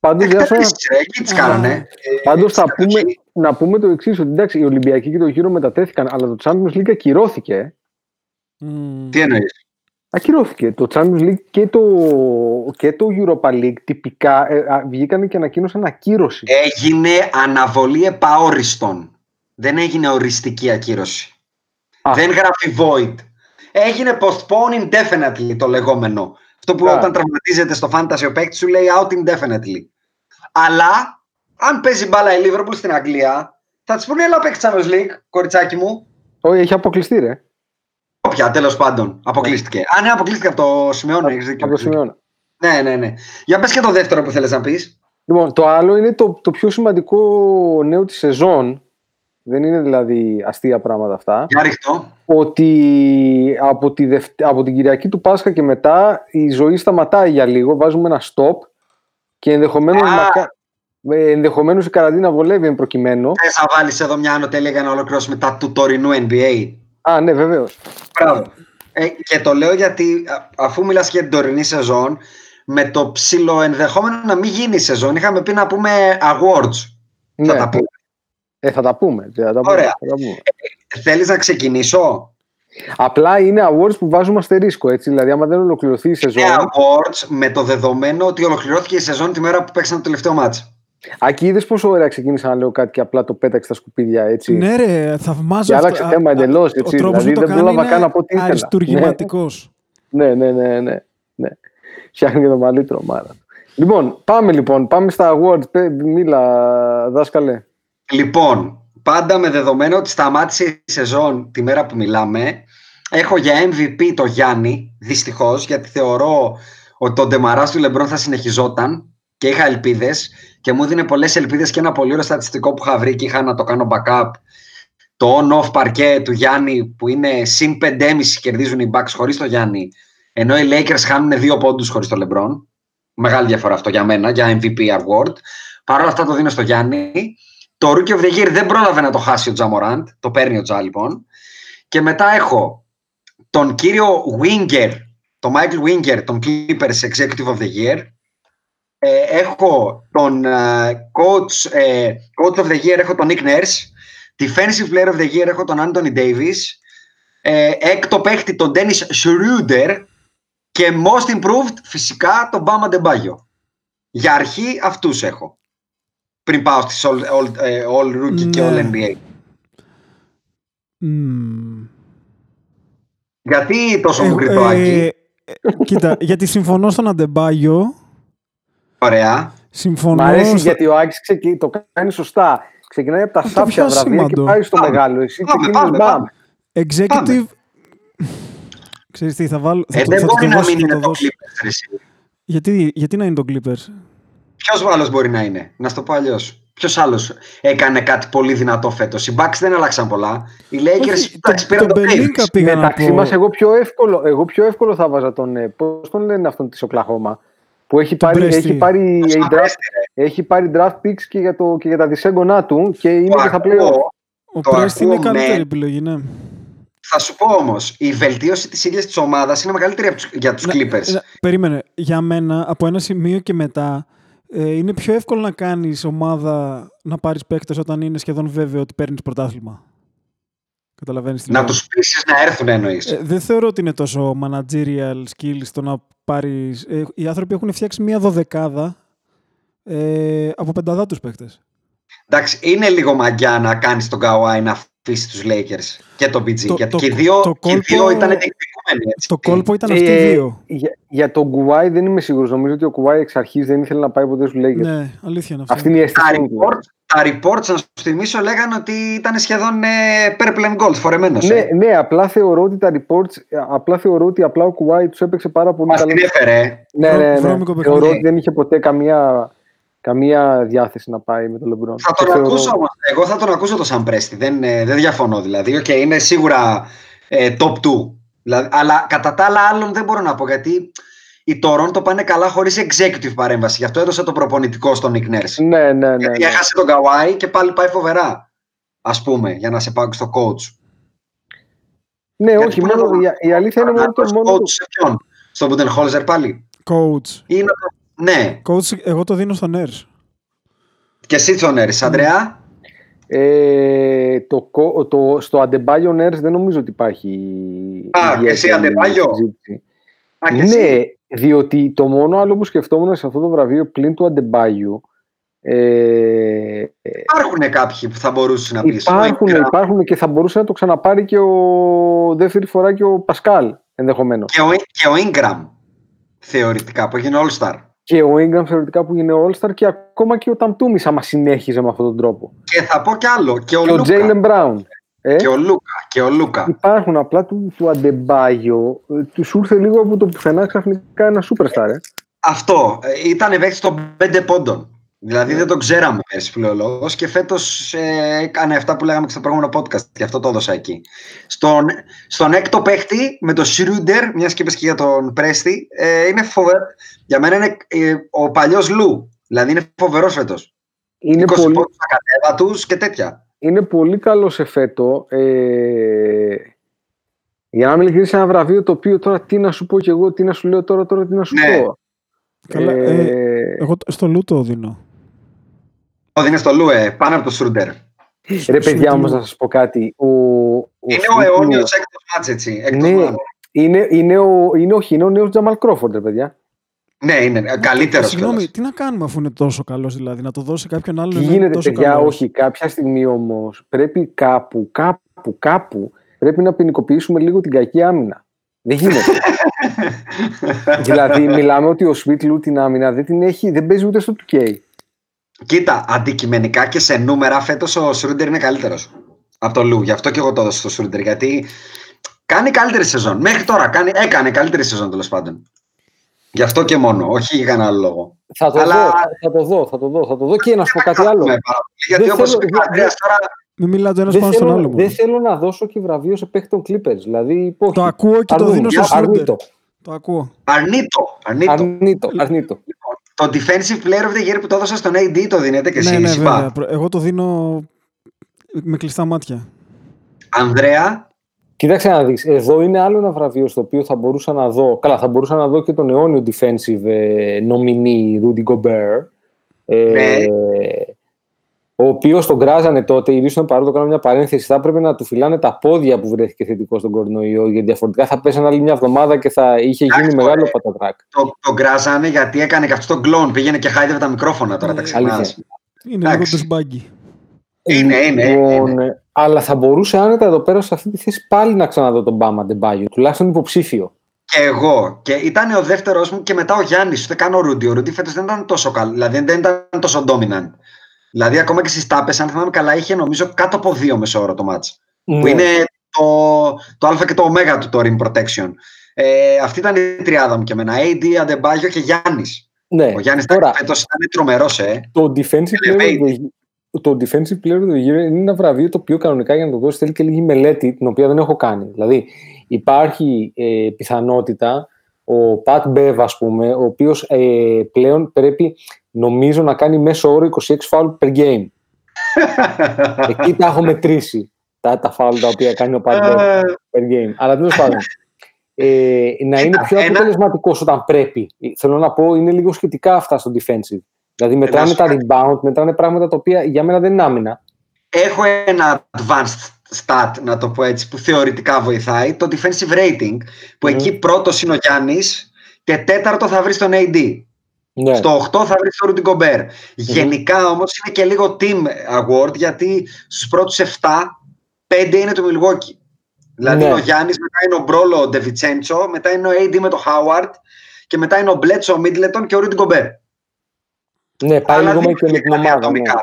Πάντως, για σας- Εκτελήσεις, ρε, εκεί τις κάνανε. Ε, Πάντως θα στην πούμε, κατοχή. να πούμε το εξής ότι εντάξει, οι Ολυμπιακοί και το γύρο μετατέθηκαν, αλλά το Champions League ακυρώθηκε. ε. Μμμ. Τι εννοείς; Ακυρώθηκε. Το Champions League και το, και το Europa League τυπικά ε, α, βγήκαν και ανακοίνωσαν ακύρωση. Έγινε αναβολή επαόριστον. Δεν έγινε οριστική ακύρωση. Α. Δεν γράφει void. Έγινε postpone indefinitely το λεγόμενο. Αυτό που Α. όταν τραυματίζεται στο fantasy ο παίκτης σου λέει out indefinitely. Αλλά αν παίζει μπάλα η Liverpool στην Αγγλία, θα της πούνε έλα παίξει Champions League, κοριτσάκι μου. Όχι, έχει αποκλειστεί, ρε. Όποια, τέλος πάντων. Αποκλείστηκε. Α, ναι, αποκλείστηκε από το σημειώνω. έχεις δίκιο. Από το σημειώνω. Ναι, ναι, ναι. Για πες και το δεύτερο που θέλεις να πεις. Λοιπόν, το άλλο είναι το, το πιο σημαντικό νέο της σεζόν. Δεν είναι δηλαδή αστεία πράγματα αυτά. Για ρίχτω. Ότι από, τη Δευτε- από την Κυριακή του Πάσχα και μετά η ζωή σταματάει για λίγο. Βάζουμε ένα stop και ενδεχομένως, Α. μακα... ε, ενδεχομένως η καραντίνα βολεύει εν προκειμένου. Θες να βάλεις εδώ μια ανωτέλεια για να ολοκληρώσουμε τα του τωρινού NBA. Α, ναι, βεβαίως. Μπράβο. Ε, και το λέω γιατί α, αφού μιλάς για την τωρινή σεζόν, με το ψηλό ενδεχόμενο να μην γίνει η σεζόν, είχαμε πει να πούμε awards. Ναι. Θα τα πούμε. Ε, θα τα πούμε. Θα τα πούμε, Ωραία. θα τα πούμε. Θέλεις να ξεκινήσω; Απλά είναι awards που βάζουμε αστερίσκο, έτσι. Δηλαδή, άμα δεν ολοκληρωθεί η σεζόν. Είναι awards με το δεδομένο ότι ολοκληρώθηκε η σεζόν τη μέρα που παίξαμε το τελευταίο μάτς. Ακεί είδες πόσο ωραία ξεκίνησα να λέω κάτι και απλά το πέταξε στα σκουπίδια έτσι. Ναι, ρε, θαυμάζω Και άλλαξε αυτό. θέμα Α, εντελώς, Ο έτσι, τρόπος δηλαδή που το δεν κάνει πρόλαβα είναι καν να πω τι ήθελα. αριστουργηματικός. Ναι, ναι, ναι, ναι. ναι. Φτιάχνει και το μαλλί τρομάρα. Λοιπόν, πάμε λοιπόν, πάμε στα awards. Πε- Μίλα, δάσκαλε. Λοιπόν, πάντα με δεδομένο ότι σταμάτησε η σεζόν τη μέρα που μιλάμε, έχω για MVP το Γιάννη, δυστυχώς, γιατί θεωρώ ότι το ντεμαρά του Λεμπρόν θα συνεχιζόταν και είχα ελπίδες και μου έδινε πολλές ελπίδες και ένα πολύ ωραίο στατιστικό που είχα βρει και είχα να το κάνω backup. Το on-off παρκέ του Γιάννη που είναι συν 5,5 κερδίζουν οι Bucks χωρίς το Γιάννη, ενώ οι Lakers χάνουν δύο πόντους χωρίς το LeBron. Μεγάλη διαφορά αυτό για μένα, για MVP award. Παρ' όλα αυτά το δίνω στο Γιάννη. Το Rookie of the Year δεν πρόλαβε να το χάσει ο Τζαμοράντ. Το παίρνει ο Τζα λοιπόν. Και μετά έχω τον κύριο Winger, τον Michael Winger, τον Clippers Executive of the Year. Ε, έχω τον ε, coach, ε, coach of the Year, έχω τον Nick Nurse. Defensive Player of the Year έχω τον Anthony Davis. Ε, έκτο παίχτη τον Dennis Schroeder. Και most improved φυσικά τον Bama Debaggio. Για αρχή αυτούς έχω. Πριν πάω στις all, all, ε, all rookie και Ναι. all NBA. Μμμ. Γιατί τόσο Ε, μικρό ε, Άκη; ε, Κοίτα, γιατί συμφωνώ στον Αντεμπάγιο. Ωραία. Μ' Συμφωνώ. αρέσει στο- γιατί ο Άκης ξεκι... το κάνει σωστά. Ξεκινάει από τα Αυτό σάπια πιο βραβεία και σήμαντο. πάει στο Πάμε. μεγάλο. Εσύ Πάμε, ξεκινάς πάμε, μπαμ. πάμε. Executive. Ξέρεις τι, θα βάλω. Θα Ε, το, δεν θα το μπορεί να δώσω, μην θα είναι το το δώσω. Clippers. ρε εσύ. Γιατί, γιατί να είναι το Clippers; Ποιος άλλο μπορεί να είναι, να σου το πω αλλιώς. Ποιος άλλος έκανε κάτι πολύ δυνατό φέτος; Οι Bucks δεν άλλαξαν πολλά. Οι Lakers Όχι, εντάξει, το- πήραν τον τον Pelinka Davis. πήγα να Μεταξύ πω. μας εγώ πιο εύκολο, εγώ πιο εύκολο θα βάζα τον, ε, πώς τον λένε αυτόν της Οκλαχώμα, που έχει πάρει, Πρέστη. έχει πάρει, Τον a draft, Πρέστη, ρε. έχει πάρει draft picks και για, το, και για τα δισέγγονά του και είναι Το και θα πλέον. ακούω. Ο Το Πρέστη είναι ακούω, καλύτερη ναι. επιλογή, ναι. Θα σου πω όμως, η βελτίωση της ίδιας της ομάδας είναι μεγαλύτερη από τους- για τους Να- Clippers. να- περίμενε. Για μένα, από ένα σημείο και μετά, ε, είναι πιο εύκολο να κάνεις ομάδα να πάρεις παίκτες όταν είναι σχεδόν βέβαιο ότι παίρνεις πρωτάθλημα. Καταλαβαίνεις τι Να λέω. τους πείσεις να έρθουν εννοείς. Ε, δεν θεωρώ ότι είναι τόσο managerial skills το να πάρεις... Ε, οι άνθρωποι έχουν φτιάξει μία δωδεκάδα ε, από πενταδάτους παίκτες. Εντάξει, είναι λίγο μαγιά να κάνεις τον Καουάι να αφήσεις τους Lakers και τον BG. Το- γιατί το- και οι δύο, το και οι κόλπο- δύο ήταν διεκδικούμενοι. Έτσι. Το κόλπο ήταν αυτοί οι Ε, δύο. για, για τον Κουβάη δεν είμαι σίγουρος. Νομίζω ότι ο Κουβάη εξ αρχής δεν ήθελε να πάει ποτέ στους Lakers. Ναι, αλήθεια είναι αυτό. Αυτή είναι η Τα αίσθηση μου. reports, τα reports, να σου θυμίσω, λέγανε ότι ήταν σχεδόν ε, purple and gold φορεμένος. Ναι, ε. ναι, απλά θεωρώ ότι τα reports, απλά θεωρώ ότι απλά ο Καουάι τους έπαιξε πάρα πολύ Μας καλά. την έφερε. Ναι, Βρω- ναι, ναι. βρώμικο Θεωρώ παιχνίδι. ότι δεν είχε ποτέ καμία, καμία διάθεση να πάει με τον Λεμπρόν. Θα Το τον θεωρώ- ακούσω όμως. Εγώ θα τον ακούσω το Σαμ Πρέστι. Δεν, ε, δεν διαφωνώ δηλαδή. Οκ, είναι σίγουρα ε, top 2. Δηλαδή, αλλά κατά τα άλλα άλλων δεν μπορώ να πω γιατί οι Toronto πάνε καλά χωρίς executive παρέμβαση. Γι' αυτό έδωσα το προπονητικό στον Nick Nurse. Ναι, ναι, ναι. Γιατί ναι. έχασε τον Καουάι και πάλι πάει φοβερά. Ας πούμε, για να σε πάω και στο coach. Ναι, Γιατί όχι, πού να μόνο, το- η, η αλήθεια είναι μόνο το Ανάπτυξη μόνο. coach σε ποιον, στον Budenholzer πάλι. Coach. Ή να το- Ναι, Coach, εγώ το δίνω στον Nurse. και εσύ Τσονέρης, Αντρέα. Ε, το, κο- το, στο Adebayo Nurse δεν νομίζω ότι υπάρχει. Α, και εσύ ιδιαίτερη Adebayo. συζήτηση. Α, και Ναι, εσύ. διότι το μόνο άλλο που σκεφτόμουν σε αυτό το βραβείο πλην του Adebayo ε, Υπάρχουν κάποιοι που θα μπορούσες να πεις. υπάρχουν, υπάρχουν και θα μπορούσε να το ξαναπάρει και ο δεύτερη φορά και ο Πασκάλ ενδεχομένως. Και ο, και ο Ingram, θεωρητικά, που έγινε All-Star. Και ο Ingram θεωρητικά που είναι All-Star και ακόμα και ο Ταμτούμις άμα συνέχιζε με αυτόν τον τρόπο. Και θα πω κι άλλο. Και ο, Και ο Λούκα. Jalen Brown. Ε; Και ο Λούκα. Και ο Λούκα. Υπάρχουν απλά του, του Αντεμπάγιο. Τους σου ήρθε λίγο από το πουθενά ξαφνικά ένα superstar. Ε. Αυτό. Ε, Ήταν παίκτης των 5 πόντων. Δηλαδή δεν το ξέραμε πέρσι φιλολόγος και φέτος ε, έκανε αυτά που λέγαμε και στο προηγούμενο podcast και αυτό το έδωσα εκεί. Στον, στον έκτο παίχτη με το Σρούντερ, μιας και είπες και για τον Πρέστη, ε, είναι φοβερό. Για μένα είναι ε, ο παλιός Λου. Δηλαδή είναι φοβερός φέτος. Είναι 20 πολύ, πόντους στα κατέβα τους και τέτοια. είναι πολύ καλό σε φέτο. Ε, για να μην ειλικρινής, ένα βραβείο το οποίο τώρα τι να σου πω κι εγώ, τι να σου λέω τώρα, τώρα τι να σου Ναι. πω. Καλά, Ε, ε, εγώ στο Λου το δίνω. Ο είναι στο Λου, ε, πάνω από το Σρούντερ. Ρε παιδιά Σου όμως του- να σας πω κάτι. Ο, ο Είναι ο Σμιτ αιώνιος έκτος μάτς έτσι. Έκτος Ναι, μάτς. είναι, είναι, ο, είναι, όχι, είναι ο νέος Τζαμαλ Κρόφορντ, ρε παιδιά. Ναι, είναι καλύτερος Συγγνώμη, κιόλας. τι να κάνουμε αφού είναι τόσο καλός, δηλαδή, να το δώσει σε κάποιον άλλον. Τι ενώ είναι γίνεται, τόσο παιδιά, καλός. όχι. Κάποια στιγμή όμως πρέπει κάπου, κάπου, κάπου πρέπει να ποινικοποιήσουμε λίγο την κακή άμυνα. Δεν γίνεται. [LAUGHS] δηλαδή, μιλάμε ότι ο Σβίτλου την άμυνα δεν την έχει, δεν παίζει ούτε στο 2K. Κοίτα, αντικειμενικά και σε νούμερα φέτος ο Σρούντερ είναι καλύτερος από το Λου. Γι' αυτό και εγώ το έδωσα στο Σρούντερ. Γιατί κάνει καλύτερη σεζόν. Μέχρι τώρα κάνει, έκανε καλύτερη σεζόν τέλος πάντων. Γι' αυτό και μόνο, όχι για κανένα άλλο λόγο. Θα το, Αλλά- δω, θα το δω, θα το δω, θα το δω και να σου πω κάτι άλλο. Έχουμε πάρα πολύ, Γιατί Δεν όπως θέλω- είπε ο δεν- Ανδρέας τώρα. Μην μιλάτε ένας Δεν πάνω στον θέλω, άλλο. μου. δεν θέλω να δώσω και βραβείο σε παίχτη των Clippers. Δηλαδή, όχι. Το ακούω και το Αρνού- δίνω στο Σρούντερ. αρνείτο, Το ακούω. Αρνείτο. αρνείτο. αρνείτο, αρνείτο. Το defensive player of the year που το έδωσα στον AD το δίνετε και εσύ. ναι, ναι, Σιπά. βέβαια. Προ- Εγώ το δίνω με κλειστά μάτια. Ανδρέα, Κοίταξε να δεις, εδώ είναι άλλο ένα βραβείο στο οποίο θα μπορούσα να δω, καλά θα μπορούσα να δω και τον αιώνιο defensive ε, nominee Rudy Gobert, ε, Ναι. Ο οποίος τον κράζανε τότε, η Houston παρόλο το κάνω μια παρένθεση, θα έπρεπε να του φυλάνε τα πόδια που βρέθηκε θετικό στον κορονοϊό, γιατί διαφορετικά θα πέσανε άλλη μια εβδομάδα και θα είχε γίνει Εντάξει, μεγάλο ωραία. πατατράκ. το, τον κράζανε γιατί έκανε και αυτό τον κλόν. Πήγαινε και χάιδευε τα μικρόφωνα τώρα, τα ξεχνάς. Αλήθεια. Είναι λίγο Εντάξει. ντουσμπάγκι. Είναι, είναι, Λοιπόν, ε, Αλλά θα μπορούσε άνετα εδώ πέρα σε αυτή τη θέση πάλι να ξαναδώ τον Μπάμα Ντεμπάγιο, τουλάχιστον υποψήφιο. Και εγώ. Και ήταν ο δεύτερος μου και μετά ο Γιάννης. Ούτε καν ο Ρούντι. Ο Ρούντι φέτος δεν ήταν τόσο καλό. Δηλαδή δεν ήταν τόσο dominant. Δηλαδή ακόμα και στις τάπες, αν θυμάμαι καλά, είχε νομίζω κάτω από δύο μεσόωρο το μάτς. Που Ναι. είναι το, το Α και το Ω του το rim protection. Ε, αυτή ήταν η τριάδα μου και εμένα. AD, Αντεμπάγιο και Γιάννης. Ναι. Ο Γιάννης Τώρα, φέτος ήταν τρομερός, ε. το defensive, player Elevate. of the, το defensive player of the year είναι ένα βραβείο το οποίο κανονικά για να το δώσει θέλει και λίγη μελέτη, την οποία δεν έχω κάνει. Δηλαδή, υπάρχει ε, πιθανότητα ο Πατ Μπέβ, ας πούμε, ο οποίος ε, πλέον πρέπει, νομίζω, να κάνει μέσο όρο 26 φάουλ per game. [LAUGHS] Εκεί τα έχω μετρήσει, τα, τα φάουλ τα οποία κάνει ο Πατ Μπέβ per game. Αλλά τέλος πάντων. Ε, να είναι πιο ένα- αποτελεσματικός όταν πρέπει. Θέλω να πω, είναι λίγο σχετικά αυτά στο defensive. Δηλαδή, μετράνε σου τα πω rebound, μετράνε πράγματα τα οποία για μένα δεν είναι άμυνα. Έχω ένα advanced stat, να το πω έτσι, που θεωρητικά βοηθάει. Το defensive rating, που Μμμ. εκεί πρώτος είναι ο Γιάννης και τέταρτο θα βρει τον AD. Ναι. Στο 8 θα βρει τον Rudy Gobert. Γενικά όμως είναι και λίγο team award γιατί στους πρώτους 7, 5 είναι το Milwaukee. Δηλαδή Ναι. είναι ο Γιάννης, μετά είναι ο Μπρόλο ο Ντεβιτσέντσο, μετά είναι ο AD με το Howard και μετά είναι ο Μπλέτσο, ο Μίτλετον και ο Rudy Gobert. ναι, πάει Αλλά λίγο δεν και με είναι την κάτι ομάδα. Ναι. ατομικά. Ναι,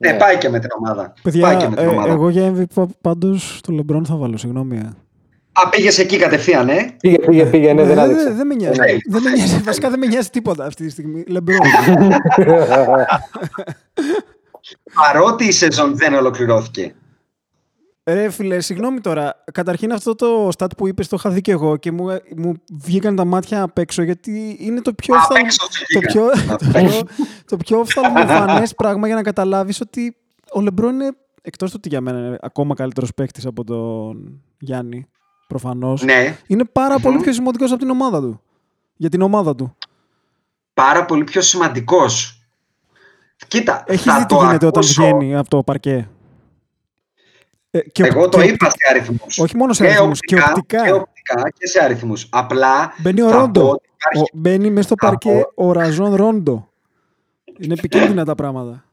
Ναι. πάει και με την ομάδα. πάει και Παιδιά, με την ε, ομάδα. εγώ για MVP πάντως το LeBron θα βάλω, συγγνώμη. ε. Α, πήγες εκεί κατευθείαν, ε; Πήγε, πήγε, πήγε, ναι, Ε, δεν δεν- άδειξε. δεν με νοιάζει. Ναι. Δεν με νοιάζει. Βασικά δεν με νοιάζει τίποτα αυτή τη στιγμή. LeBron. [LAUGHS] Παρότι η σεζόν δεν ολοκληρώθηκε. Ρε φίλε, συγγνώμη τώρα. Καταρχήν αυτό το stat που είπες το είχα δει και εγώ και μου, μου βγήκαν τα μάτια απ' έξω γιατί είναι το πιο, Απ' οφθαλ- έξω σου το βγήκαν. πιο, το πιο, το πιο οφθαλμοφανές πράγμα για να καταλάβεις ότι ο Λεμπρό είναι, εκτός του ότι για μένα είναι ακόμα καλύτερος παίκτης από τον Γιάννη, προφανώς, Ναι. είναι πάρα Μμμ. πολύ πιο σημαντικός από την ομάδα του. Για την ομάδα του. Πάρα πολύ πιο σημαντικός. Κοίτα, Έχεις θα δει τι το γίνεται όταν ακούσω. βγαίνει από το παρκέ; Ε, και Εγώ οπ- το και είπα οπτικά- σε αριθμούς. Όχι μόνο σε Και αριθμούς, και οπτικά, οπτικά. Και οπτικά και σε αριθμούς. Απλά Μπαίνει ο θα πω Ρόντο. ότι υπάρχει- Ο, μπαίνει μέσα στο θα παρκέ ο Ραζόν Ρόντο. Είναι επικίνδυνα τα πράγματα.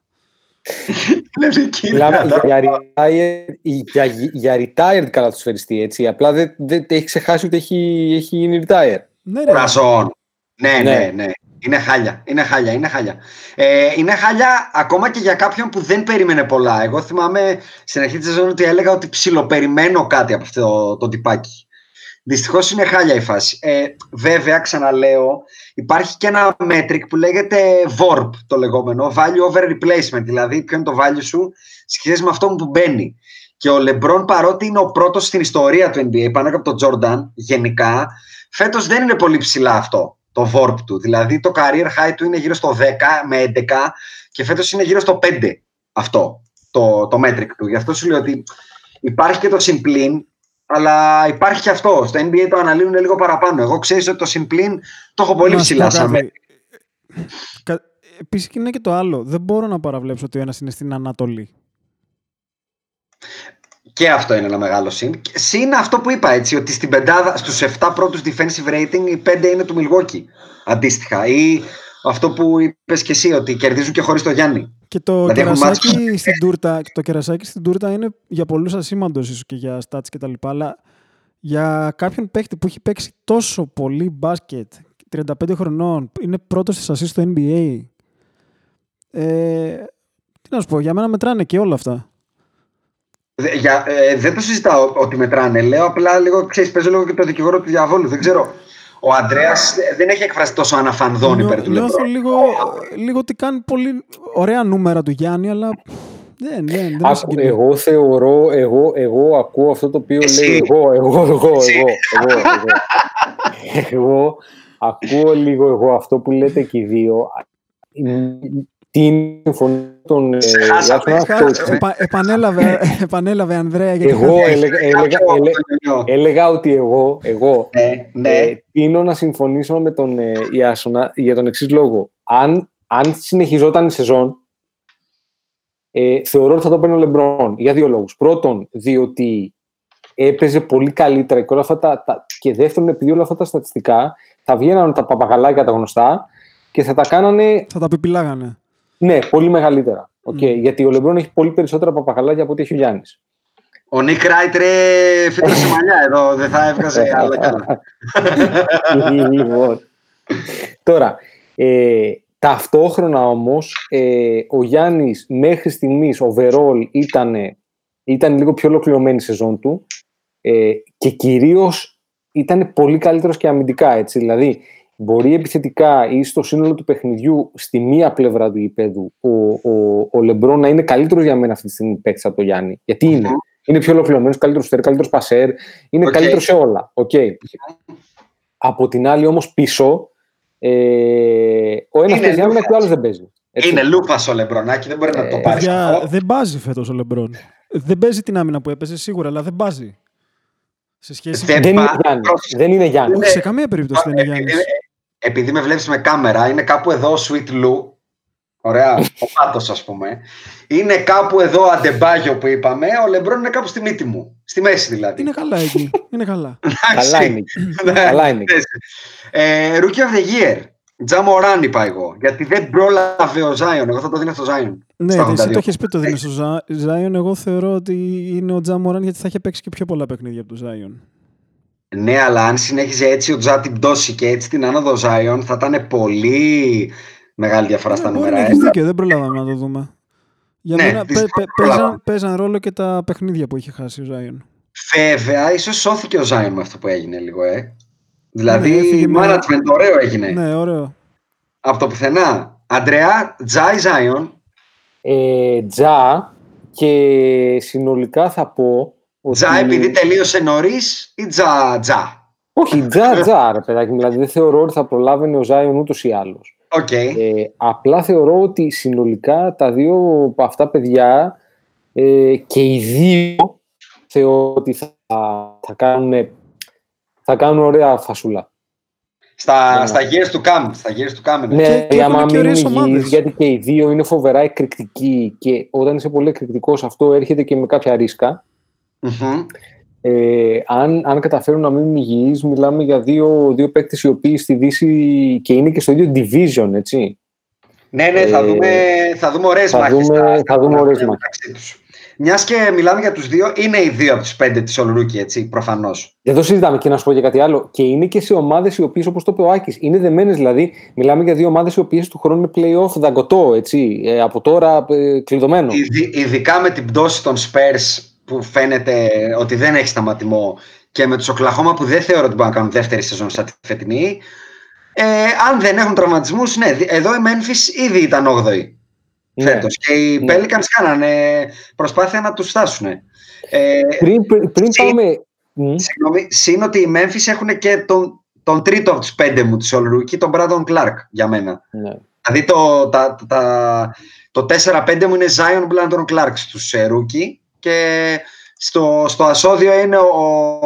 [LAUGHS] είναι επικίνδυνα. Μιλάμε για, retired, για, για retired καλαθοσφαιριστή, έτσι. Απλά δεν, δεν έχει ξεχάσει ότι έχει, έχει γίνει retire. Ναι, ρε. Ραζόν. Ναι, ναι, Ναι. Ναι. Είναι χάλια. Είναι χάλια. Είναι χάλια. Ε, είναι χάλια ακόμα και για κάποιον που δεν περίμενε πολλά. Εγώ θυμάμαι στην αρχή της σεζόν ότι έλεγα ότι ψιλοπεριμένω κάτι από αυτό το, το τυπάκι. Δυστυχώς είναι χάλια η φάση. Ε, βέβαια, ξαναλέω, υπάρχει και ένα metric που λέγεται VORP, το λεγόμενο, Value Over Replacement. Δηλαδή, ποιο είναι το value σου σχέση με αυτό που μπαίνει. Και ο Λεμπρόν, παρότι είναι ο πρώτος στην ιστορία του NBA, πάνω από τον Jordan, γενικά, φέτος δεν είναι πολύ ψηλά αυτό το VORP του. Δηλαδή, το career high του είναι γύρω στο 10 με 11 και φέτος είναι γύρω στο 5 αυτό το, το metric του. Γι' αυτό σου λέω ότι υπάρχει και το συμπλήν, αλλά υπάρχει και αυτό. Στο NBA το αναλύουν λίγο παραπάνω. Εγώ ξέρω ότι το συμπλήν το έχω πολύ Να σου ψηλά πω σαν κάτι. metric. Κα... Επίσης είναι και το άλλο. Δεν μπορώ να παραβλέψω ότι ο ένας είναι στην Ανατολή. Και αυτό είναι ένα μεγάλο συν. Και Συν αυτό που είπα έτσι, ότι στην πεντάδα, στους 7 πρώτους defensive rating, οι 5 είναι του Milwaukee αντίστοιχα. Ή αυτό που είπες και εσύ, ότι κερδίζουν και χωρίς το Γιάννη. Και το, Δηλαδή έχουν κερασάκι μάτς- στην τούρτα, το κερασάκι στην τούρτα είναι για πολλούς ασήμαντος ίσως και για stats και τα λοιπά, αλλά για κάποιον παίκτη που έχει παίξει τόσο πολύ μπάσκετ, 35 χρονών, είναι πρώτος στις assists στο NBA. Ε, τι να σου πω, για μένα μετράνε και όλα αυτά. Δε- Για, ε, δεν το συζητάω ότι μετράνε. Λέω απλά λίγο, ξέρεις, παίζω λίγο και το δικηγόρο του διαβόλου. Δεν ξέρω. Ο Αντρέας ε, δεν έχει εκφραστεί τόσο αναφανδόν Νιώ- υπέρ του νιώθω Λεμπρόν. λίγο, λίγο ότι κάνει πολύ ωραία νούμερα του Γιάννη, αλλά δεν, δεν, δεν με Άκου, συγκινεί. εγώ θεωρώ, εγώ, εγώ ακούω αυτό το οποίο Εσύ. λέει εγώ, εγώ, εγώ, Εσύ. εγώ, εγώ, εγώ. εγώ ακούω λίγο εγώ αυτό που λέτε και οι δύο. Την φωνή των ε, Σε χάσαμε, Ιάσονα, σε το- χάσαμε. Επα- επανέλαβε, [LAUGHS] επανέλαβε Ανδρέα. Γιατί Εγώ είχα- έλεγα, έλεγα, Κάποιο έλεγα, το νιώ. έλεγα ότι εγώ, εγώ Ναι, ναι. ε, τείνω να συμφωνήσω με τον ε, Ιάσονα για τον εξής λόγο. Αν, αν συνεχιζόταν η σεζόν, ε, θεωρώ ότι θα το παίρνει ο Λεμπρόν για δύο λόγους. Πρώτον, διότι έπαιζε πολύ καλύτερα και, όλα αυτά τα, τα- και δεύτερον, επειδή όλα αυτά τα στατιστικά θα βγαίναν τα παπαγαλάκια τα γνωστά και θα τα κάνανε Θα τα πιπιλάγανε. Ναι, πολύ μεγαλύτερα. Okay, Γιατί ο Λεμπρόν έχει πολύ περισσότερα παπαγαλάκια από ό,τι έχει ο Γιάννης. Ο Νίκ Ράιτ ρε φύτρωσε [LAUGHS] μαλλιά εδώ, δεν θα έβγαζε άλλα κι άλλα. [LAUGHS] λοιπόν. Τώρα, ε, ταυτόχρονα όμως, ε, ο Γιάννης μέχρι στιγμής, overall, ήταν, ήταν λίγο πιο ολοκληρωμένη η σεζόν του ε, και κυρίως ήταν πολύ καλύτερος και αμυντικά, έτσι. Δηλαδή, μπορεί επιθετικά ή στο σύνολο του παιχνιδιού, στη μία πλευρά του γηπέδου, ο, ο, ο Λεμπρόν να είναι καλύτερος για μένα αυτή τη στιγμή παίκτης από τον Γιάννη. Γιατί είναι. Είναι πιο ολοκληρωμένος, καλύτερος σουτέρ, καλύτερος πασέρ, είναι Οκ. καλύτερος σε όλα. Οκ. Από την άλλη όμως πίσω, ε, ο ένας Είναι παίζει άμυνα Λούκας. και ο άλλος δεν παίζει. Έτσι. Είναι λούπα ο Λεμπρονάκι, δεν μπορεί να το πάρεις Για, αυτό. δεν μπάζει φέτος ο Λεμπρόν. Δεν παίζει την άμυνα που έπαιζε σίγουρα, αλλά δεν μπάζει. Σε σχέση Δεν με. Δεν είναι πα- Γιάννης. πρόσεξε. Δεν είναι Γιάννης. Όχι, σε καμία περίπτωση δεν είναι Επειδή, Γιάννης. Επειδή με βλέπεις με κάμερα, είναι κάπου εδώ ο Sweet Lou. Ωραία, [LAUGHS] ο Πάτος ας πούμε. Είναι κάπου εδώ ο Αντεμπάγιο που είπαμε, ο Λεμπρόν είναι κάπου στη μύτη μου. Στη μέση δηλαδή. Είναι καλά εκεί. Είναι καλά. [LAUGHS] Εντάξει. Καλά είναι. Ναι, Καλά είναι. Ε, Rookie of the Year. Τζα Μοράντ είπα εγώ. Γιατί δεν πρόλαβε ο Ζάιον. Εγώ θα το δίνω στο Ζάιον. Ναι, Στα εσύ 82. το έχει πει το δίνεις στο Ζά- Ζάιον. Εγώ θεωρώ ότι είναι ο Τζα Μοράντ γιατί θα είχε παίξει και πιο πολλά παιχνίδια από τον Ζάιον. Ναι, αλλά αν συνέχιζε έτσι ο Τζα την πτώση και έτσι την άνοδο Ζάιον, θα ήταν πολύ μεγάλη διαφορά στα Ναι, μπορεί νούμερα. να ε. έχει δίκιο, δεν προλάβαμε να το δούμε. Για Ναι, μένα παι- δυστυχώς παι- προλάβαμε. παίζαν, παίζαν ρόλο και τα παιχνίδια που είχε χάσει ο Ζάιον. Βέβαια, ίσως σώθηκε ο Ζάιον με αυτό που έγινε λίγο, ε. Δηλαδή, Ναι, έφυγε με- management ωραίο έγινε. Ναι, ωραίο. Από το πουθενά. Αντρέα, Τζα ή Ζάιον; Ε, Τζα και συνολικά θα πω ότι... Τζα επειδή τελείωσε νωρίς ή Τζα Τζα. Όχι, Τζα Τζα ρε παιδάκι μου. Δηλαδή δεν θεωρώ ότι θα προλάβαινε ο Ζάιον ούτως ή άλλως. Οκ. Ε, απλά θεωρώ ότι συνολικά τα δύο από αυτά παιδιά ε, και οι δύο θεωρώ ότι θα, θα κάνουν θα κάνουν ωραία φασούλα. Στα, Ναι. στα years του Cam. Στα years του Cam είναι. Ναι, και άμα έχουν και μείνουν ωραίες υγιείς, ομάδες. γιατί και οι δύο είναι φοβερά εκρηκτικοί και όταν είσαι πολύ εκρηκτικός αυτό έρχεται και με κάποια ρίσκα. Μμμ. Ε, αν, αν καταφέρουν να μείνουν υγιείς, μιλάμε για δύο, δύο παίκτες οι οποίοι στη Δύση και είναι και στο ίδιο division, έτσι. Ναι, ναι, θα Ε, δούμε, θα δούμε ωραίες θα μάχες. δούμε- στα- θα δούμε στα- ωραίες στα- μάχες. μεταξύ τους. Μιας και μιλάμε για τους δύο, είναι οι δύο από τους πέντε της All Rookie, έτσι, προφανώς. Δεν το συζητάμε και να σου πω και κάτι άλλο. Και είναι και σε ομάδες οι οποίες, όπως το είπε ο Άκης, είναι δεμένες. Δηλαδή, μιλάμε για δύο ομάδες οι οποίες του χρόνου είναι playoff δαγκωτό, έτσι. Ε, από τώρα ε, κλειδωμένο. Ειδι- Ειδικά με την πτώση των Spurs που φαίνεται ότι δεν έχει σταματημό και με τους Οκλαχώμα που δεν θεωρώ ότι μπορούν να κάνουν δεύτερη σεζόν σαν τη φετινή. Ε, αν δεν έχουν τραυματισμούς, ναι, δι- εδώ η Memphis ήδη ήταν 8η Ναι. φέτος και οι Ναι. Pelicans κάνανε προσπάθεια να τους φτάσουν. Ε, Πριν, πριν, πριν Συ- πάμε. Μμ. Συγγνώμη, συν ότι οι Memphis έχουν και τον, τον τρίτο από τους πέντε μου της All Rookie, τον Brandon Clark για μένα. Ναι. Δηλαδή το, τα, τα, το 4-5 μου είναι Zion Brandon Clark στους ε, Rookie και στο, στο ασώδιο είναι ο,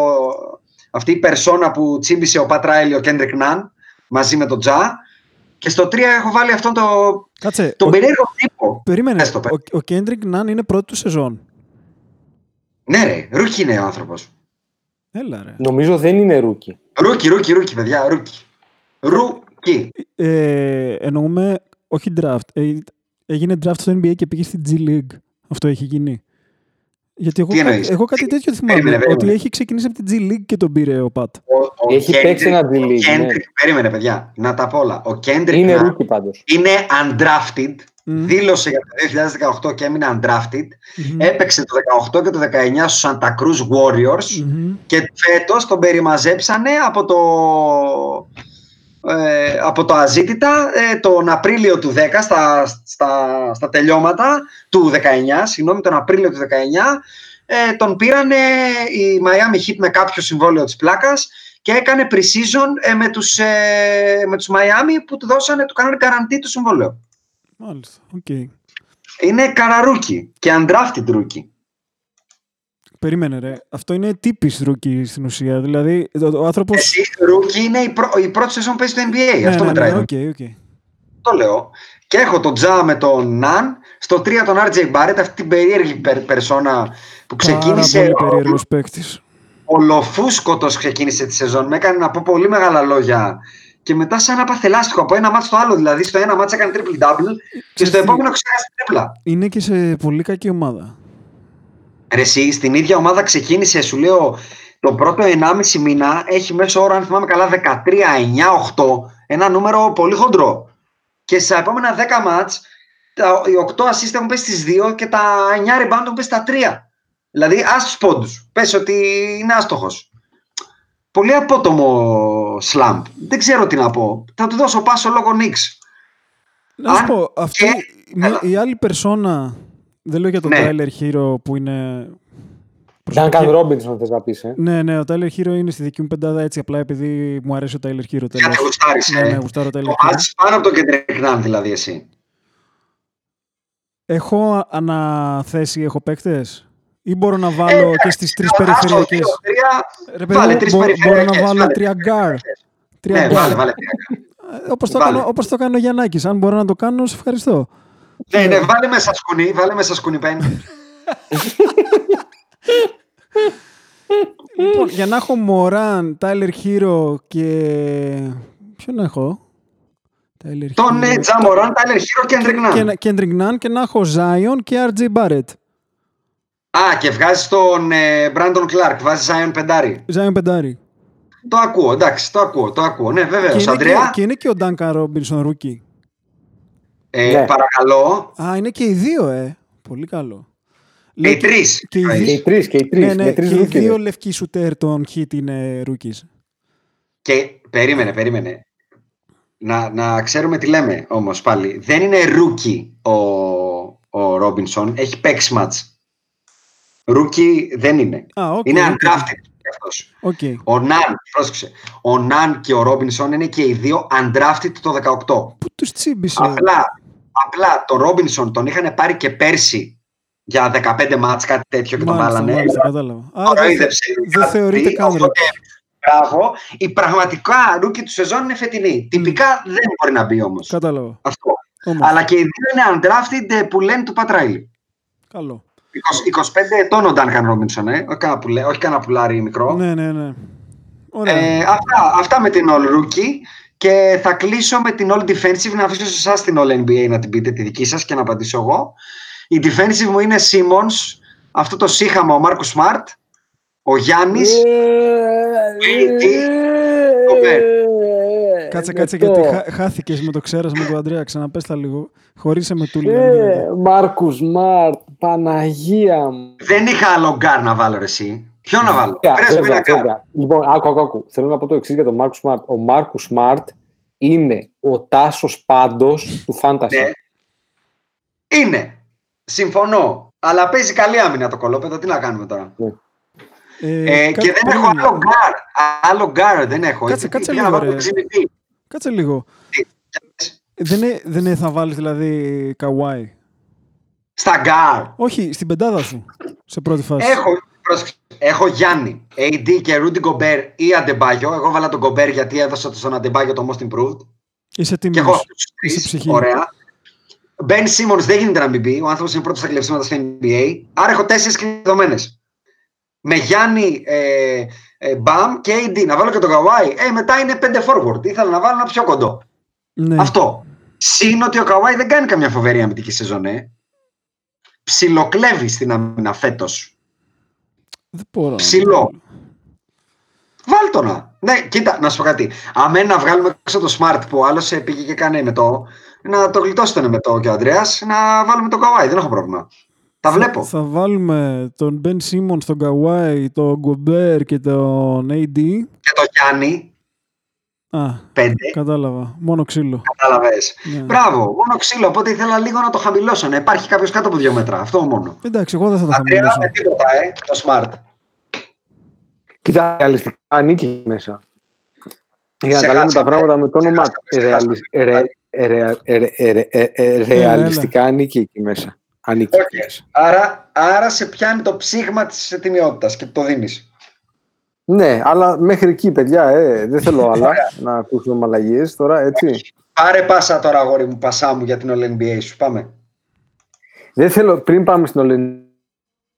αυτή η περσόνα που τσίμπησε ο Πατ Ράιλι, ο Kendrick Nunn μαζί με τον Τζα και στο 3 έχω βάλει αυτόν το, Κάτσε. τον ο- περίεργο τύπο. Περίμενε. Πες το, πες. Ο, ο Kendrick Nunn είναι πρώτη του σεζόν. Ναι ρε, Rookie είναι ο άνθρωπος. Έλα ρε. Νομίζω δεν είναι rookie. Rookie, Rookie, Rookie παιδιά, Rookie. Rookie. Ε, εννοούμε, όχι draft. Ε, έγινε draft στο NBA και πήγε στη G League. Αυτό έχει γίνει. Γιατί εγώ, Τι κάτι, εννοείς; εγώ κάτι τέτοιο θυμάμαι. Περίμενε, περίμενε. Ότι έχει ξεκινήσει από την G League και τον πήρε ο Πατ. Ο, ο Έχει Kendrick- παίξει ένα ο D-League, ναι. Kendrick- Περίμενε παιδιά, να τα πω όλα. Ο Kendrick Είναι Nunn rookie πάντως. είναι undrafted. Μμ. Δήλωσε για το 2018 και έμεινε undrafted. Μμμ. Έπαιξε το 18 και το 19 στους Santa Cruz Warriors Μμμ. και φέτος τον περιμαζέψανε από το, ε, από το αζήτητα ε, τον Απρίλιο του 10 στα, στα, στα τελειώματα του 19, συγγνώμη, τον Απρίλιο του 19 ε, τον πήρανε η Miami Heat με κάποιο συμβόλαιο της πλάκας και έκανε pre-season ε, με, τους, ε, με τους Miami που του δώσανε, του κάνανε γκαραντί το συμβόλαιο. Μάλιστα. Οκ. Είναι καρα rookie και undrafted rookie. Περίμενε ρε. Αυτό είναι τύποις rookie στην ουσία. Δηλαδή, ο, ο άνθρωπος... Εσύ, rookie είναι η, πρω- η πρώτη σεζόν που παίζει στο NBA. Αυτό ναι, μετράει. ναι, rookie. οκ, οκ. Το λέω. Και έχω τον Τζα με τον Ναν. Στο 3 τον RJ Barrett, αυτή την περίεργη περ, περσόνα που ξεκίνησε. Πάρα πολύ περίεργος παίκτης. Ολοφούσκοτος ξεκίνησε τη σεζόν. Με έκανε να πω πολύ μεγάλα λόγια. Και μετά σαν να πάθε λάστιχο από ένα μάτσο στο άλλο. Δηλαδή στο ένα μάτσο έκανε triple double και στο τι- επόμενο ξέχασε τρίπλα. Είναι και σε πολύ κακή ομάδα. Ρε εσύ, στην ίδια ομάδα ξεκίνησε, σου λέω, το πρώτο 1,5 μήνα έχει μέσω όρο, αν θυμάμαι καλά, 13, 9, 8. Ένα νούμερο πολύ χοντρό. Και στα επόμενα 10 μάτς, τα, οι 8 assist έχουν πέσει στις 2 και τα 9 rebound έχουν πέσει στα 3. Δηλαδή, ας τους πόντους. Πες ότι είναι άστοχος. Πολύ απότομο σλάμπ. Δεν ξέρω τι να πω. Θα του δώσω πάσο λόγω Νίξ. Να σου Αν πω, αυτή, και- μια- Έλα. η άλλη περσόνα, δεν λέω για τον Ναι. Tyler Hero που είναι... Duncan προσωπική- Robinson θες να πεις, ε. Ναι, ναι, ο Tyler Hero είναι στη δική μου πεντάδα έτσι απλά επειδή μου αρέσει ο Tyler Hero τέλος. Γιατί γουστάρεις, Ναι, ε. ναι, γουστάρω Tyler Το Hero. βάζεις πάνω από τον Kendrick Nunn, δηλαδή εσύ. Έχω αναθέσει, έχω παίκτες; Ή μπορώ να βάλω Ε, και στις τρεις άστο, περιφερειακές; δύο, τρία, Ρε παιδί βάλε μου, τρεις μπο- μπορώ να περιφερειακές, βάλω βάλε τρία τρεις γκαρντ. περιφερειακές. Τρία Ναι, γκαρντ. βάλε, βάλε τρία. Ε, Όπως το, Βάλε. κάνω, όπως το κάνω ο Γιαννάκης. Αν μπορώ να το κάνω, σε ευχαριστώ. Ναι, ναι, βάλε μέσα σκουνί, βάλε μέσα σκουνί πέντε. Λοιπόν, για να έχω Morant, Tyler Hero και... Ποιον έχω; Tyler Τον Hero. ε, Ja Morant, Tyler Hero και Kendrick και, Nunn. να- Kendrick Nunn και να έχω Zion και RJ Barrett. Α, και βγάζει τον Brandon Clarke, βάζει Zion πεντάρι. Zion πεντάρι. Το ακούω, εντάξει, το ακούω, το ακούω. Ναι, Και βεβαίω. είναι, και, Αντρέα, και είναι και ο Duncan Robinson rookie. Ε, Ναι. παρακαλώ. Α, είναι και οι δύο, ε. Πολύ καλό. Και οι τρεις. και οι Και δύο- οι τρεις, και οι τρεις. Ναι, ναι, με τρεις και οι rookie δύο είναι. λευκοί σουτέρ των Heat είναι rookies. Και περίμενε, περίμενε. Να, να ξέρουμε τι λέμε όμως πάλι. Δεν είναι rookie ο, ο Robinson, έχει παίξει μάτς. Rookie δεν είναι. Α, οκ. είναι οκ. undrafted αυτός. Οκ. Ο Nunn, πρόσεξε. Ο Nunn και ο Robinson είναι και οι δύο undrafted το 18. Πού τους τσίμπησε; Απλά, απλά το Robinson τον είχαν πάρει και πέρσι για 15 μάτς, κάτι τέτοιο και τον Μάλιστα, βάλανε. μάλιστα, κατάλαβα. Άρα δεν, Κοροϊδεύσε. δεν θεωρείται καν Οπότε Μπράβο. Η πραγματικά rookie του σεζόν είναι φετινή. Τυπικά δεν μπορεί να μπει όμως. Κατάλαβα. Αυτό. Όμορφο. Αλλά και οι δύο είναι undrafted ε, που λένε του Pat Riley. Καλό. 20 25 ετών ο Duncan Robinson, ε. όχι κανένα πουλε- όχι κανένα πουλάρι μικρό. Ναι, ναι, ναι. Ωραία. Ε, αυτά, αυτά με την All Rookie και θα κλείσω με την All Defensive να αφήσω σε εσάς την All NBA να την πείτε τη δική σας και να απαντήσω εγώ. Η Defensive μου είναι Simmons, αυτό το σίχαμα ο Marcus Smart, ο Γιάννης, Κάτσε, κάτσε, γιατί χά, χάθηκες με το ξέρασμα του Αντρέα. Ξαναπές τα λίγο. Χωρίσε με τούλι. Ε, Marcus Smart, Παναγία μου. δεν είχα άλλο γκαρντ να βάλω ρε εσύ. Ποιο να βάλω, Βέβαια, βρες μου βέβαια, ένα γκαρντ. βέβαια. Λοιπόν, άκου, άκου, άκου. Θέλω να πω το εξής για τον Marcus Smart. Ο Marcus Smart είναι ο Τάσος Πάντος του Fantasy. Ναι. Είναι, συμφωνώ, αλλά παίζει καλή άμυνα το κολόπεδο, τι να κάνουμε τώρα; Ε, κα- και δεν έχω περίμενε. άλλο γκαρντ. Άλλο γκαρντ δεν έχω. Κάτσε, Ε, κάτσε πήγα να λίγο, βάλω ρε. Τον GDP. Κάτσε λίγο. Δεν, είναι- δεν είναι- θα βάλεις δηλαδή καουάι; Στα γκαρντ. Όχι, στην πεντάδα σου. Σε πρώτη φάση. Έχω, πρόσεξε, έχω Γιάννη, AD και Rudy Gobert ή Αντεμπάγιο. Εγώ βάλα τον Gobert γιατί έδωσα στον Αντεμπάγιο το most improved. Είσαι Και τίμιος. έχω αυτούς τους Είσαι τρεις. ψυχή. Ωραία. Ben Simmons δεν γίνεται να μην μπει. Ο άνθρωπος είναι πρώτος στα κλεψίματα στο NBA. Άρα έχω τέσσερις κλειδωμένες. Με Γιάννη, ε, ε, Μπαμ και AD. Να βάλω και τον Καουάι. Ε, μετά είναι 5 forward. Ήθελα να βάλω ένα πιο κοντό. Ναι. Αυτό. Συν ότι ο Καουάι δεν κάνει καμιά φοβερή αμυντική σεζόν. Ε. Ψιλοκλέβει στην άμυνα φέτος. Δεν μπορώ. Ψηλό. Βάλ το να. Ναι, κοίτα, να σου πω κάτι. Αμέ να βγάλουμε έξω το smart που άλλος πήγε και κάνει με το. Να το γλιτώσει τον με το και ο Αντρέας, να βάλουμε τον Καουάι. Δεν έχω πρόβλημα. Τα βλέπω. Θα βάλουμε τον Ben Simmons, τον Καουάι, τον Γκομπέρ και τον AD. Και το Γιάννη, Α, πέντε. κατάλαβα. Μόνο ξύλο. Κατάλαβες. Ναι. Μπράβο, μόνο ξύλο. Οπότε ήθελα λίγο να το χαμηλώσω. Να υπάρχει κάποιος κάτω από δύο μέτρα. Αυτό μόνο. Εντάξει, εγώ δεν θα τα Αντρέα χαμηλώσω. με τίποτα, ε, το Smart. Κοίτα, ρεαλιστικά ανήκει εκεί μέσα. Για να Σε τα λέμε χάσαμε. τα πράγματα με το όνομα Σε του. χάσαμε, σε Ρεαλι- χάσαμε. ρε- ρε- ρε- ρε- ρε- ε, ε, Ρεαλιστικά ανήκει εκεί μέσα. Ανήκει εκεί Οκ. μέσα. Άρα, άρα σε πιάνει το ψήγμα της ετοιμιότητας και το δίνεις. Ναι, αλλά μέχρι εκεί, παιδιά, ε, δεν θέλω [LAUGHS] άλλα να ακούσουμε μαλακίες τώρα, έτσι. Πάρε πάσα τώρα, αγόρι μου, πασά μου για την All NBA σου. Πάμε. Δεν θέλω, πριν πάμε στην All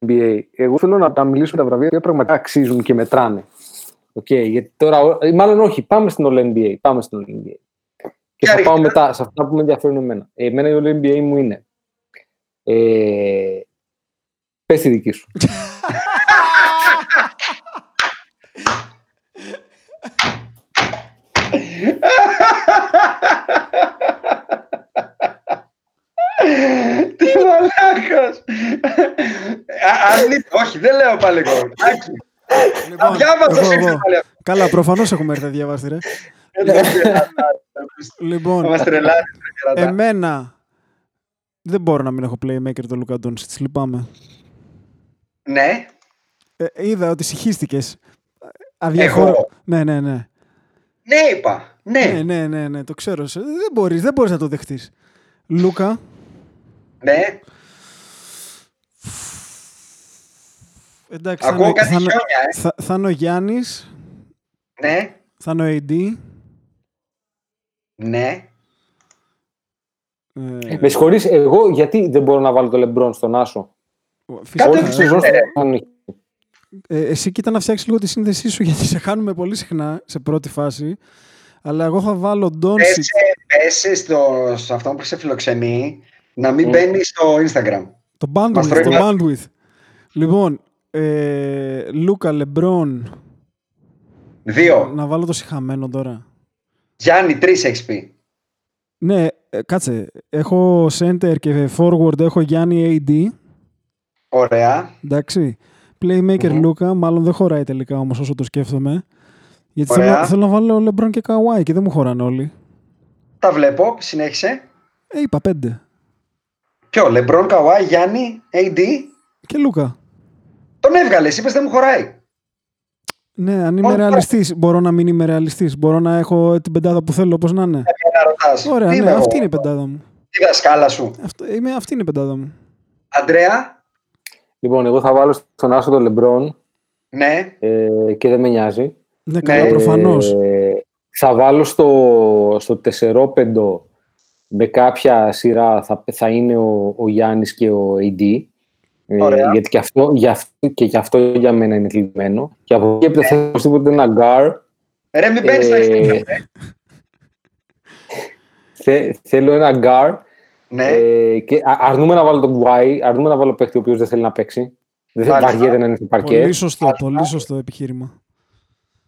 NBA, εγώ θέλω να τα μιλήσουμε τα βραβεία που πραγματικά αξίζουν και μετράνε. Οκ, γιατί τώρα, ε, μάλλον όχι, πάμε στην All NBA. Πάμε στην All NBA. Και θα Ποια πάω ρίχνετε; μετά σε αυτά που με ενδιαφέρουν εμένα. Ε, Εμένα η All NBA μου είναι. Ε, πες τη δική σου. Τι μαλάκας. Α, αν είναι- Όχι, δεν λέω πάλι εγώ. Εντάξει. Λοιπόν, διάβασα εγώ, σύντομα, εγώ. λέω. Καλά, προφανώς έχουμε έρθει να διαβάσει, ρε. λοιπόν, Θα μας τρελάνει. κερατά. εμένα δεν μπορώ να μην έχω playmaker το Λουκα Ντόνσιτς, λυπάμαι. Ναι, Ε, είδα ότι συγχύστηκε. Αδιαφορά. Εγώ; Ναι, ναι, ναι. ναι είπα. Ναι. Ναι, ναι, ναι, ναι, το ξέρω. Σε- Δεν μπορείς, δεν μπορείς να το δεχτείς. Λούκα, Ναι. εντάξει, θα Ακούω είναι- κάτι θα είναι- χιόνια, ε. θα- θα είναι ο Γιάννης, Ναι. θα είναι ο AD. Ναι. Ε, Με συγχωρείς, εγώ γιατί δεν μπορώ να βάλω το Λεμπρόν στον Άσο; φυσικά, Κάτι Όλη τη δεν σεζόν είναι. στον ε, εσύ κοίτα να φτιάξεις λίγο τη σύνδεσή σου [LAUGHS] γιατί σε χάνουμε πολύ συχνά σε πρώτη φάση. Αλλά εγώ θα βάλω Ντόνσιτ. Πέσε, πέσε στο, σε αυτό που σε φιλοξενεί να μην μπαίνει στο Instagram. Το Μας bandwidth. τρώει Το μια- bandwidth. Λοιπόν, ε, Λούκα, Λεμπρόν. Δύο. Να βάλω το συχαμένο τώρα. Γιάννη, τρεις έχει πει. Ναι, ε, κάτσε. Έχω center και forward, έχω Γιάννη AD. Ωραία. Εντάξει. Playmaker Λούκα, μάλλον δεν χωράει τελικά όμως όσο το σκέφτομαι. Γιατί Ωραία. θέλω, θέλω να βάλω Λεμπρόν και Καουάι και δεν μου χωράνε όλοι. Τα βλέπω. Συνέχισε. Ε, είπα πέντε. Ποιο, Λεμπρόν, Καουάι, Γιάννη, AD. Και Λούκα. Τον έβγαλες, είπες δεν μου χωράει. Ναι, αν είμαι Ωραία. ρεαλιστής, μπορώ να μην είμαι ρεαλιστής. Μπορώ να έχω την πεντάδα που θέλω, όπως να είναι. Για να ρωτά. Ωραία, ναι, αυτή είναι η πεντάδα μου. Τι δασκάλα σου; Αυτό, είμαι, αυτή είναι η πεντάδα μου. Αντρέα, Λοιπόν, εγώ θα βάλω στον Άσο τον Λεμπρόν ναι. ε, και δεν με νοιάζει. Ναι, καλά, προφανώς. Ε, θα βάλω στο, στο 4-5 με κάποια σειρά θα, θα είναι ο, ο Γιάννης και ο AD. Ε, Ωραία. γιατί και αυτό, για αυτό, και γι' αυτό για μένα είναι κλειδωμένο. Και από εκεί έπειτα θέλω οπωσδήποτε ένα γκαρντ. Ρε, μην παίρνει τα Ε, ευθύνη. Θε, θέλω ένα γκαρντ. Ναι. Ε, και α- αρνούμε να βάλω τον Κουάι, αρνούμε να βάλω παίχτη ο οποίος δεν θέλει να παίξει. Δεν θα Μάλιστα. βαριέται να είναι στο παρκέ. Πολύ σωστό, πολύ σωστό επιχείρημα.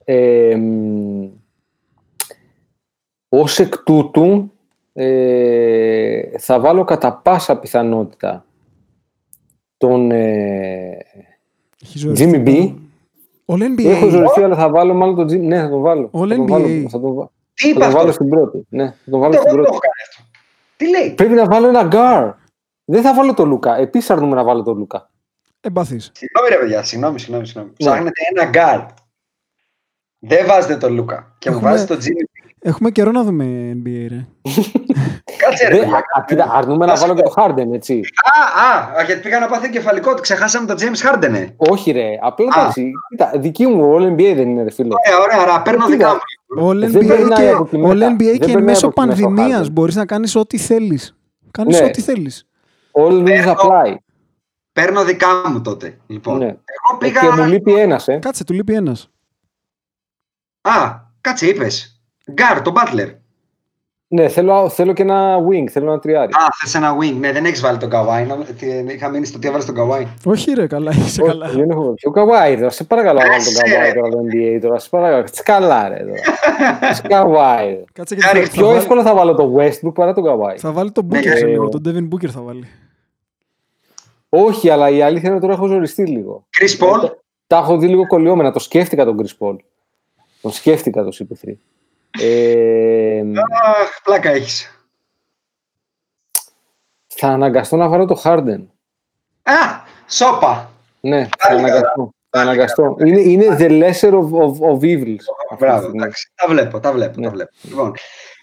Ε, μ, ως εκ τούτου ε, θα βάλω κατά πάσα πιθανότητα τον ε, Έχει ζοριστεί. Jimmy B. All NBA. Έχω ζοριστεί, αλλά θα βάλω μάλλον τον Jimmy. Ναι, θα τον βάλω. All θα τον NBA. βάλω, θα τον, βα- Τι θα είπα τον βάλω αυτό. στην πρώτη. Ναι, θα τον βάλω Εγώ στην δεν το πρώτη. έχω κάνει αυτό. Τι λέει; Πρέπει να βάλω ένα γκαρντ. Δεν θα βάλω τον Λούκα. Επίσης αρνούμαι να βάλω τον Λούκα. Εμπαθής. Συγγνώμη ρε παιδιά, συγγνώμη, συγγνώμη. συγγνώμη. Ναι. Ψάχνετε ένα γκαρντ. Δεν βάζετε τον Λούκα. Και μου Έχουμε- βάζετε τον Jimmy. Έχουμε καιρό να δούμε NBA, ρε. Κάτσε ρε. Δεν- παιδιά. α- α, κοίτα, αρνούμαι να βάλω και τον Harden, έτσι. Α, α, α, γιατί πήγα να πάθει κεφαλικό ότι ξεχάσαμε τον James Harden. ε. Όχι, ρε. Απλά Α. εντάξει. Κοίτα, δική μου, all NBA δεν είναι, ρε φίλε. Ωραία, ωραία, ωραία. Παίρνω Κοίτα. δικά μου. All Δεν NBA περνάει και, από τη all μέτα. NBA Δεν και περνάει μέσω από τη μέτα ο πανδημίας Harden. μπορείς να κάνεις ό,τι θέλεις. Κάνεις Ναι. ό,τι θέλεις. All rules apply. Παίρνω δικά μου τότε. Λοιπόν. Ναι. Εγώ Ε, πήγα. Και μου λείπει ένας, ε. Κάτσε, του λείπει ένας. Α, κάτσε, είπες. Γκάρ, τον Butler. Ναι, θέλω, θέλω και ένα wing, θέλω ένα τριάρι. Α, θες ένα wing. Ναι, δεν έχεις βάλει τον Καβάη. Να- τι- Είχα μείνει στο τι έβαλες τον Καβάη. Όχι ρε, καλά, είσαι Όχι, καλά. δεν έχω πιο καβάη τώρα. Σε παρακαλώ να βάλω τον Άσε, καβάη ρε. τώρα το NBA τώρα. Σε παρακαλώ. Τι καλά, ρε. τώρα. Τι καβάη. ρε. Κάτσε και Κάρι, θα, θα, Πιο βάλει, εύκολα θα βάλω το Westbrook παρά τον καβάη. θα βάλει τον Ναι, Booker σε ε, λίγο. Τον Devin Booker θα βάλει. Όχι, αλλά η αλήθεια είναι ότι τώρα έχω ζοριστεί λίγο. Chris Paul; Τα έχω δει λίγο κολλιόμενα. Το σκέφτηκα τον Chris Paul. Τον σκέφτηκα το CP3. Ε, Αχ, πλάκα έχεις. θα αναγκαστώ να βάλω το Harden. Α, σόπα. Ναι, θα Πάλι καλά. αναγκαστώ. Θα αναγκαστώ. Είναι, είναι the lesser of, of, of evils. αυτή τη Μπράβο, στιγμή. εντάξει. Τα βλέπω, τα βλέπω, Ναι. τα βλέπω. Λοιπόν,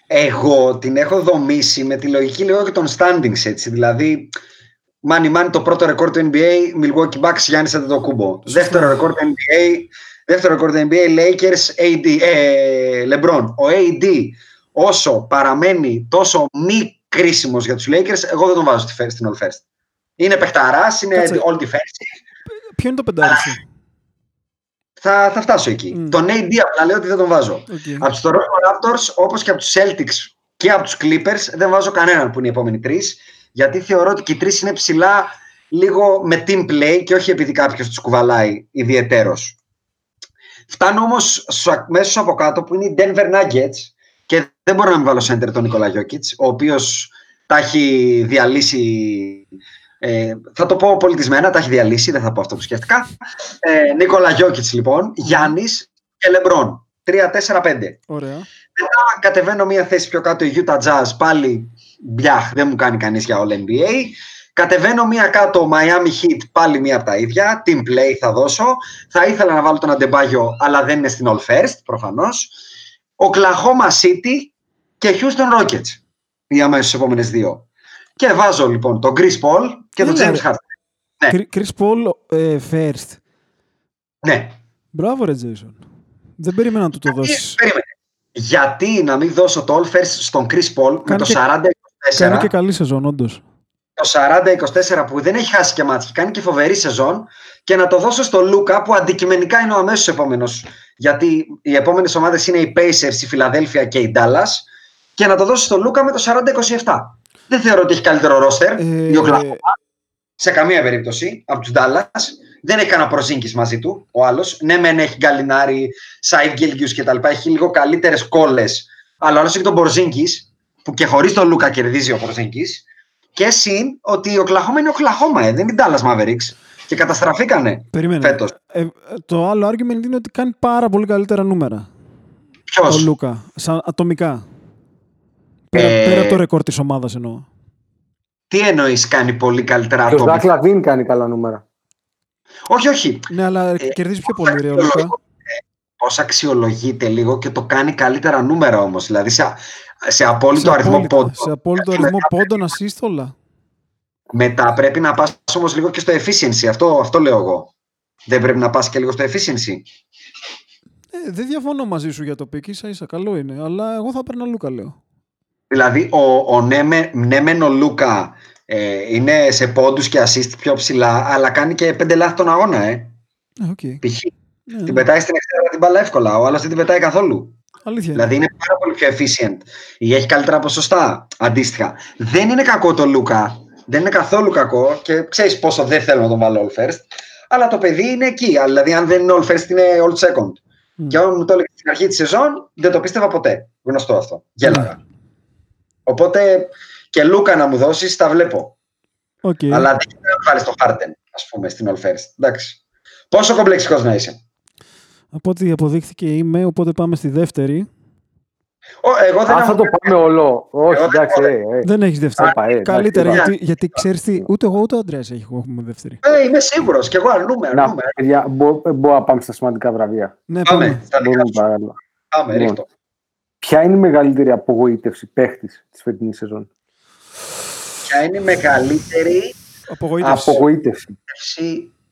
εγώ την έχω δομήσει με τη λογική λίγο και των standings έτσι. Δηλαδή, μάνι μάνι το πρώτο ρεκόρ του NBA, Milwaukee Bucks, Γιάννης Αντετοκούμπο. Δεύτερο ρεκόρ του NBA, δεύτερο ρεκόρ του NBA, Lakers, AD, ε, LeBron. Ο AD, όσο παραμένει τόσο μη κρίσιμος για τους Lakers, εγώ δεν τον βάζω στη first, στην All First. Είναι παιχταράς, είναι Κάτσε. all defensive. Ποιο είναι το πεντάρι σου; Θα, θα φτάσω εκεί. Μμ. Τον AD απλά λέω ότι δεν τον βάζω. Οκ. Από τους Toronto Raptors, όπως και από τους Celtics και από τους Clippers, δεν βάζω κανέναν που είναι οι επόμενοι τρεις. Γιατί θεωρώ ότι και οι τρεις είναι ψηλά λίγο με team play και όχι επειδή κάποιος τους κουβαλάει ιδιαιτέρως. Φτάνω όμως στου αμέσω από κάτω που είναι οι Denver Nuggets και δεν μπορώ να μην βάλω center τον Νικόλα Γιώκητ, ο οποίος τα έχει διαλύσει. Ε, θα το πω πολιτισμένα, τα έχει διαλύσει, δεν θα πω αυτό που σκέφτηκα. Ε, Νίκολα Γιώκητ λοιπόν, Γιάννης και Λεμπρόν. 3-4-5. Ωραία. Μετά κατεβαίνω μία θέση πιο κάτω η Utah Jazz, πάλι μπιάχ, δεν μου κάνει κανείς για All NBA. Κατεβαίνω μία κάτω Miami Heat, πάλι μία από τα ίδια, team play θα δώσω. Θα ήθελα να βάλω τον Αντεμπάγιο, αλλά δεν είναι στην All First, προφανώς. Oklahoma City και Houston Rockets, οι αμέσως επόμενες δύο. Και βάζω λοιπόν τον Chris Paul και τον Έλα, James ρε. Harden. Ναι. Κρι- Chris Paul ε, first. Ναι, Μπράβο ρε Jason. Δεν περίμενα να του το δώσεις. περίμενε. Γιατί να μην δώσω το All First στον Chris Paul με Κάνει το και- 40-24. Κάνει και καλή σεζόν, όντως. Το 40-24 που δεν έχει χάσει και μάτια και κάνει και φοβερή σεζόν και να το δώσω στο Λούκα που αντικειμενικά είναι ο αμέσως επόμενος γιατί οι επόμενες ομάδες είναι οι Pacers, η Φιλαδέλφια και η Dallas και να το δώσω στο Λούκα με το 40-27. Δεν θεωρώ ότι έχει καλύτερο ρόστερ Ε, η Οκλαχώμα σε καμία περίπτωση από τους Dallas. Δεν έχει κανένα προζήνκης μαζί του ο άλλος. Ναι, μεν έχει Γκαλινάρη, Σάιβ Γκέλγιους και τα λοιπά. Έχει λίγο καλύτερες κόλλες. Αλλά ο άλλος έχει τον Μπορζίνκης που και χωρίς τον Λούκα κερδίζει ο Μπορζίνκης. Και συν ότι ο Οκλαχώμα είναι ο Οκλαχώμα, ε, δεν είναι η Dallas Mavericks. Και καταστραφήκανε Περίμενε. φέτος. Ε, το άλλο argument είναι ότι κάνει πάρα πολύ καλύτερα νούμερα. Ο Ποιος. Λούκα. Σαν ατομικά. Πέρα, Ε, πέρα από το ρεκόρ της ομάδας εννοώ. Τι εννοείς κάνει πολύ καλύτερα Και ο άτομα; Ζακ Λαβίν κάνει καλά νούμερα. Όχι, όχι. Ναι, αλλά Ε, κερδίζει πιο πώς πολύ ρε ο Λούκα. αξιολογείται- Πώς αξιολογείται λίγο και το κάνει καλύτερα νούμερα όμως. Δηλαδή σε, σε απόλυτο Σε αριθμό απόλυτα- πόντων. Σε απόλυτο αριθμό πόντων, assist, όλα. Μετά πρέπει να πας όμως λίγο και στο efficiency. Αυτό, αυτό λέω εγώ. Δεν πρέπει να πας και λίγο στο efficiency. Ε, δεν διαφωνώ μαζί σου για το pick, ίσα ίσα καλό είναι. Αλλά εγώ θα παίρνω Λούκα, λέω. Δηλαδή, ο, ο ναι, με- ναι μεν ο Λούκα ε, είναι σε πόντους και assist πιο ψηλά, αλλά κάνει και πέντε λάθη τον αγώνα, ε. Ε, οκ. Π.χ. Ναι, Την ναι. πετάει στην εξέδρα την μπάλα εύκολα, ο άλλος δεν την πετάει καθόλου. Αλήθεια. είναι. Δηλαδή είναι πάρα πολύ πιο efficient ή έχει καλύτερα ποσοστά αντίστοιχα. Δεν είναι κακό το Λούκα, δεν είναι καθόλου κακό και ξέρεις πόσο δεν θέλω να τον βάλω all first, αλλά το παιδί είναι εκεί. Δηλαδή αν δεν είναι all first είναι all second. Μμ. Και όταν μου το έλεγες στην αρχή της σεζόν, δεν το πίστευα ποτέ. Γνωστό αυτό. Γέλαγα. Οπότε και Λούκα να μου δώσεις, τα βλέπω. Οκ. Αλλά δεν είναι να βάλεις το Harden, ας πούμε, στην All First. Εντάξει. Πόσο κομπλεξικός να είσαι. Από ό,τι αποδείχθηκε είμαι, οπότε πάμε στη δεύτερη. Ο, εγώ δεν Α, θα έχω- το πάμε όλο. Όχι, Εγώ δεν εντάξει. έχω- ε, ε. Δεν έχεις δεύτερη. Άπα, ε, εντάξει, Καλύτερα, εντάξει. γιατί, γιατί ξέρεις τι. Ούτε εγώ ούτε ο Αντρέας έχουμε δεύτερη. Ε, είμαι σίγουρος και εγώ αρνούμε. Να, αρνούμε. παιδιά, μπο- μπορούμε να πάμε στα σημαντικά βραβεία. Ναι, Πάμε. πάμε. Στα δικά Μπορούμε σου. παράλληλα. Πάμε, Λοιπόν. ρίχτω. Ποια είναι η μεγαλύτερη απογοήτευση παίχτης της φετινής σεζόν; Ποια είναι η μεγαλύτερη Απογοήτευση. Απογοήτευση.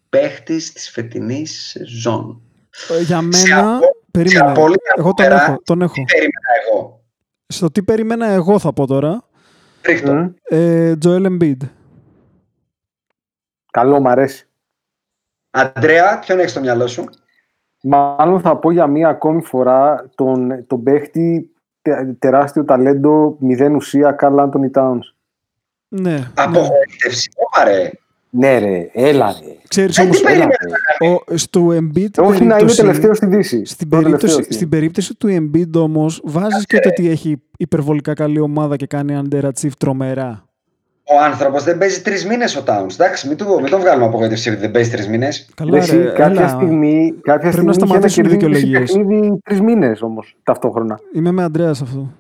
παίχτης της φετινής σεζόν; Ε, Για Σε μένα. απο- Περίμενε. σε απόλυτα Εγώ τον νούμερα, έχω. Τον έχω. Τι περίμενα εγώ; Στο τι περίμενα εγώ θα πω τώρα. Ρίχτω. Μμ. Ε, Joel Embiid. Καλό, μ' αρέσει. Αντρέα, ποιον έχεις στο μυαλό σου; Μάλλον θα πω για μία ακόμη φορά τον, τον παίχτη τε- τεράστιο ταλέντο, μηδέν ουσία, Καρλ Άντωνι Τάουνς. Ναι. ναι. Απογοήτευση. Ωπαρε. Ναι ρε, έλα ρε. Ξέρεις Ε, όμως, τι περίμενες έλα, να κάνεις; ο, στο Embiid Όχι να είναι περίπτωση- τελευταίο στη Δύση. Στην Το τελευταίο περίπτωση, στη- στην περίπτωση του Embiid όμως βάζεις και το ότι έχει υπερβολικά καλή ομάδα και κάνει underachieve τρομερά. Ο άνθρωπος δεν παίζει τρεις μήνες ο Towns. Εντάξει, μην, του, μην τον βγάλουμε απογοήτευση επειδή δεν παίζει τρεις μήνες. Καλά Εσύ, ρε, κάποια έλα. στιγμή, κάποια Πρέπει να στιγμή είχε σταματήσουν οι κερδίσει δικαιολογίες. παιχνίδι τρεις μήνες όμως ταυτόχρονα. Είμαι με Αντρέας σε αυτό.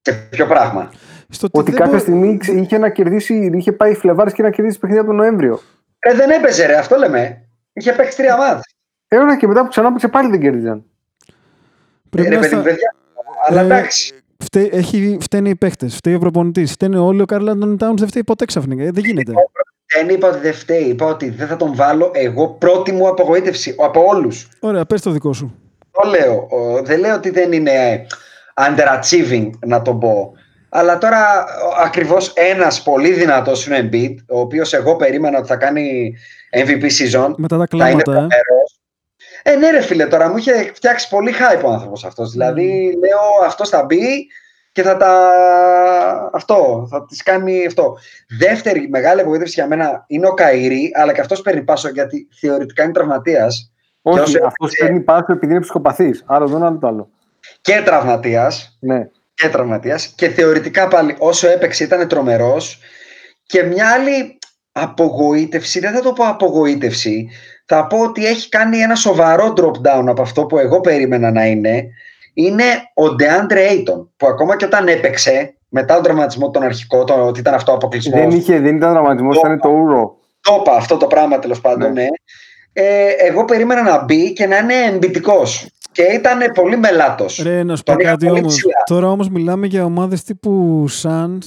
Σε ποιο πράγμα; Στο Ότι δεν κάποια μπο- στιγμή ξε- είχε, να κερδίσει, είχε πάει Φλεβάρης και να κερδίσει παιχνίδι από τον Νοέμβριο. Ε, δεν έπαιζε, ρε, αυτό λέμε. Είχε παίξει τρία μάτς. Έωνα και μετά που ξανά παίξε πάλι δεν κέρδιζαν. Πρέπει ρε, να παιδί, στα- παιδιά. Αλλά Ε, εντάξει. Φταί, έχει, φταίνε οι παίχτες, φταίει ο προπονητής, φταίνε όλοι. Ο Καρλ Άντωνι Τάουνς δεν φταίει ποτέ ξαφνικά. Ε, δεν γίνεται. Δεν είπα ότι δεν φταίει. Είπα ότι δεν θα τον βάλω εγώ πρώτη μου απογοήτευση από όλους. Ωραία, πες το δικό σου. Το λέω. Ο- Δεν λέω ότι δεν είναι underachieving να το πω. Αλλά τώρα ακριβώς ένας πολύ δυνατός είναι ο Embiid, ο οποίος εγώ περίμενα ότι θα κάνει MVP season. Μετά τα θα είναι κλάματα, ε. τρομερός. Ε, ναι, ρε φίλε, τώρα μου είχε φτιάξει πολύ hype ο άνθρωπος αυτός. Δηλαδή, λέω αυτός θα μπει και θα τα. Αυτό, θα τη κάνει αυτό. Δεύτερη μεγάλη απογοήτευση για μένα είναι ο Καηρή, αλλά και αυτός παίρνει πάσο γιατί θεωρητικά είναι τραυματίας. Όχι, όσο αυτός έπαιξε- παίρνει πάσο επειδή είναι ψυχοπαθής. Άρα δεν είναι άλλο το άλλο. Και τραυματίας. Ναι. Και τραυματίας και θεωρητικά πάλι όσο έπαιξε ήταν τρομερός και μια άλλη απογοήτευση, δεν θα το πω απογοήτευση, θα πω ότι έχει κάνει ένα σοβαρό drop down από αυτό που εγώ περίμενα να είναι, είναι ο DeAndre Ayton, που ακόμα και όταν έπαιξε, μετά τον τραυματισμό τον αρχικό, το, ότι ήταν αυτό αποκλεισμό. Δεν, είχε, δεν ήταν δραματισμό, ήταν το ούρο. Το είπα αυτό το πράγμα τέλος πάντων, Ναι. ναι. Ε, εγώ περίμενα να μπει και να είναι εμπιτικός. Και ήταν πολύ μελάτος. Ρε, να σου πω Τον είχα κάτι πολύ όμως. ψηλά. Τώρα όμως μιλάμε για ομάδες τύπου Suns.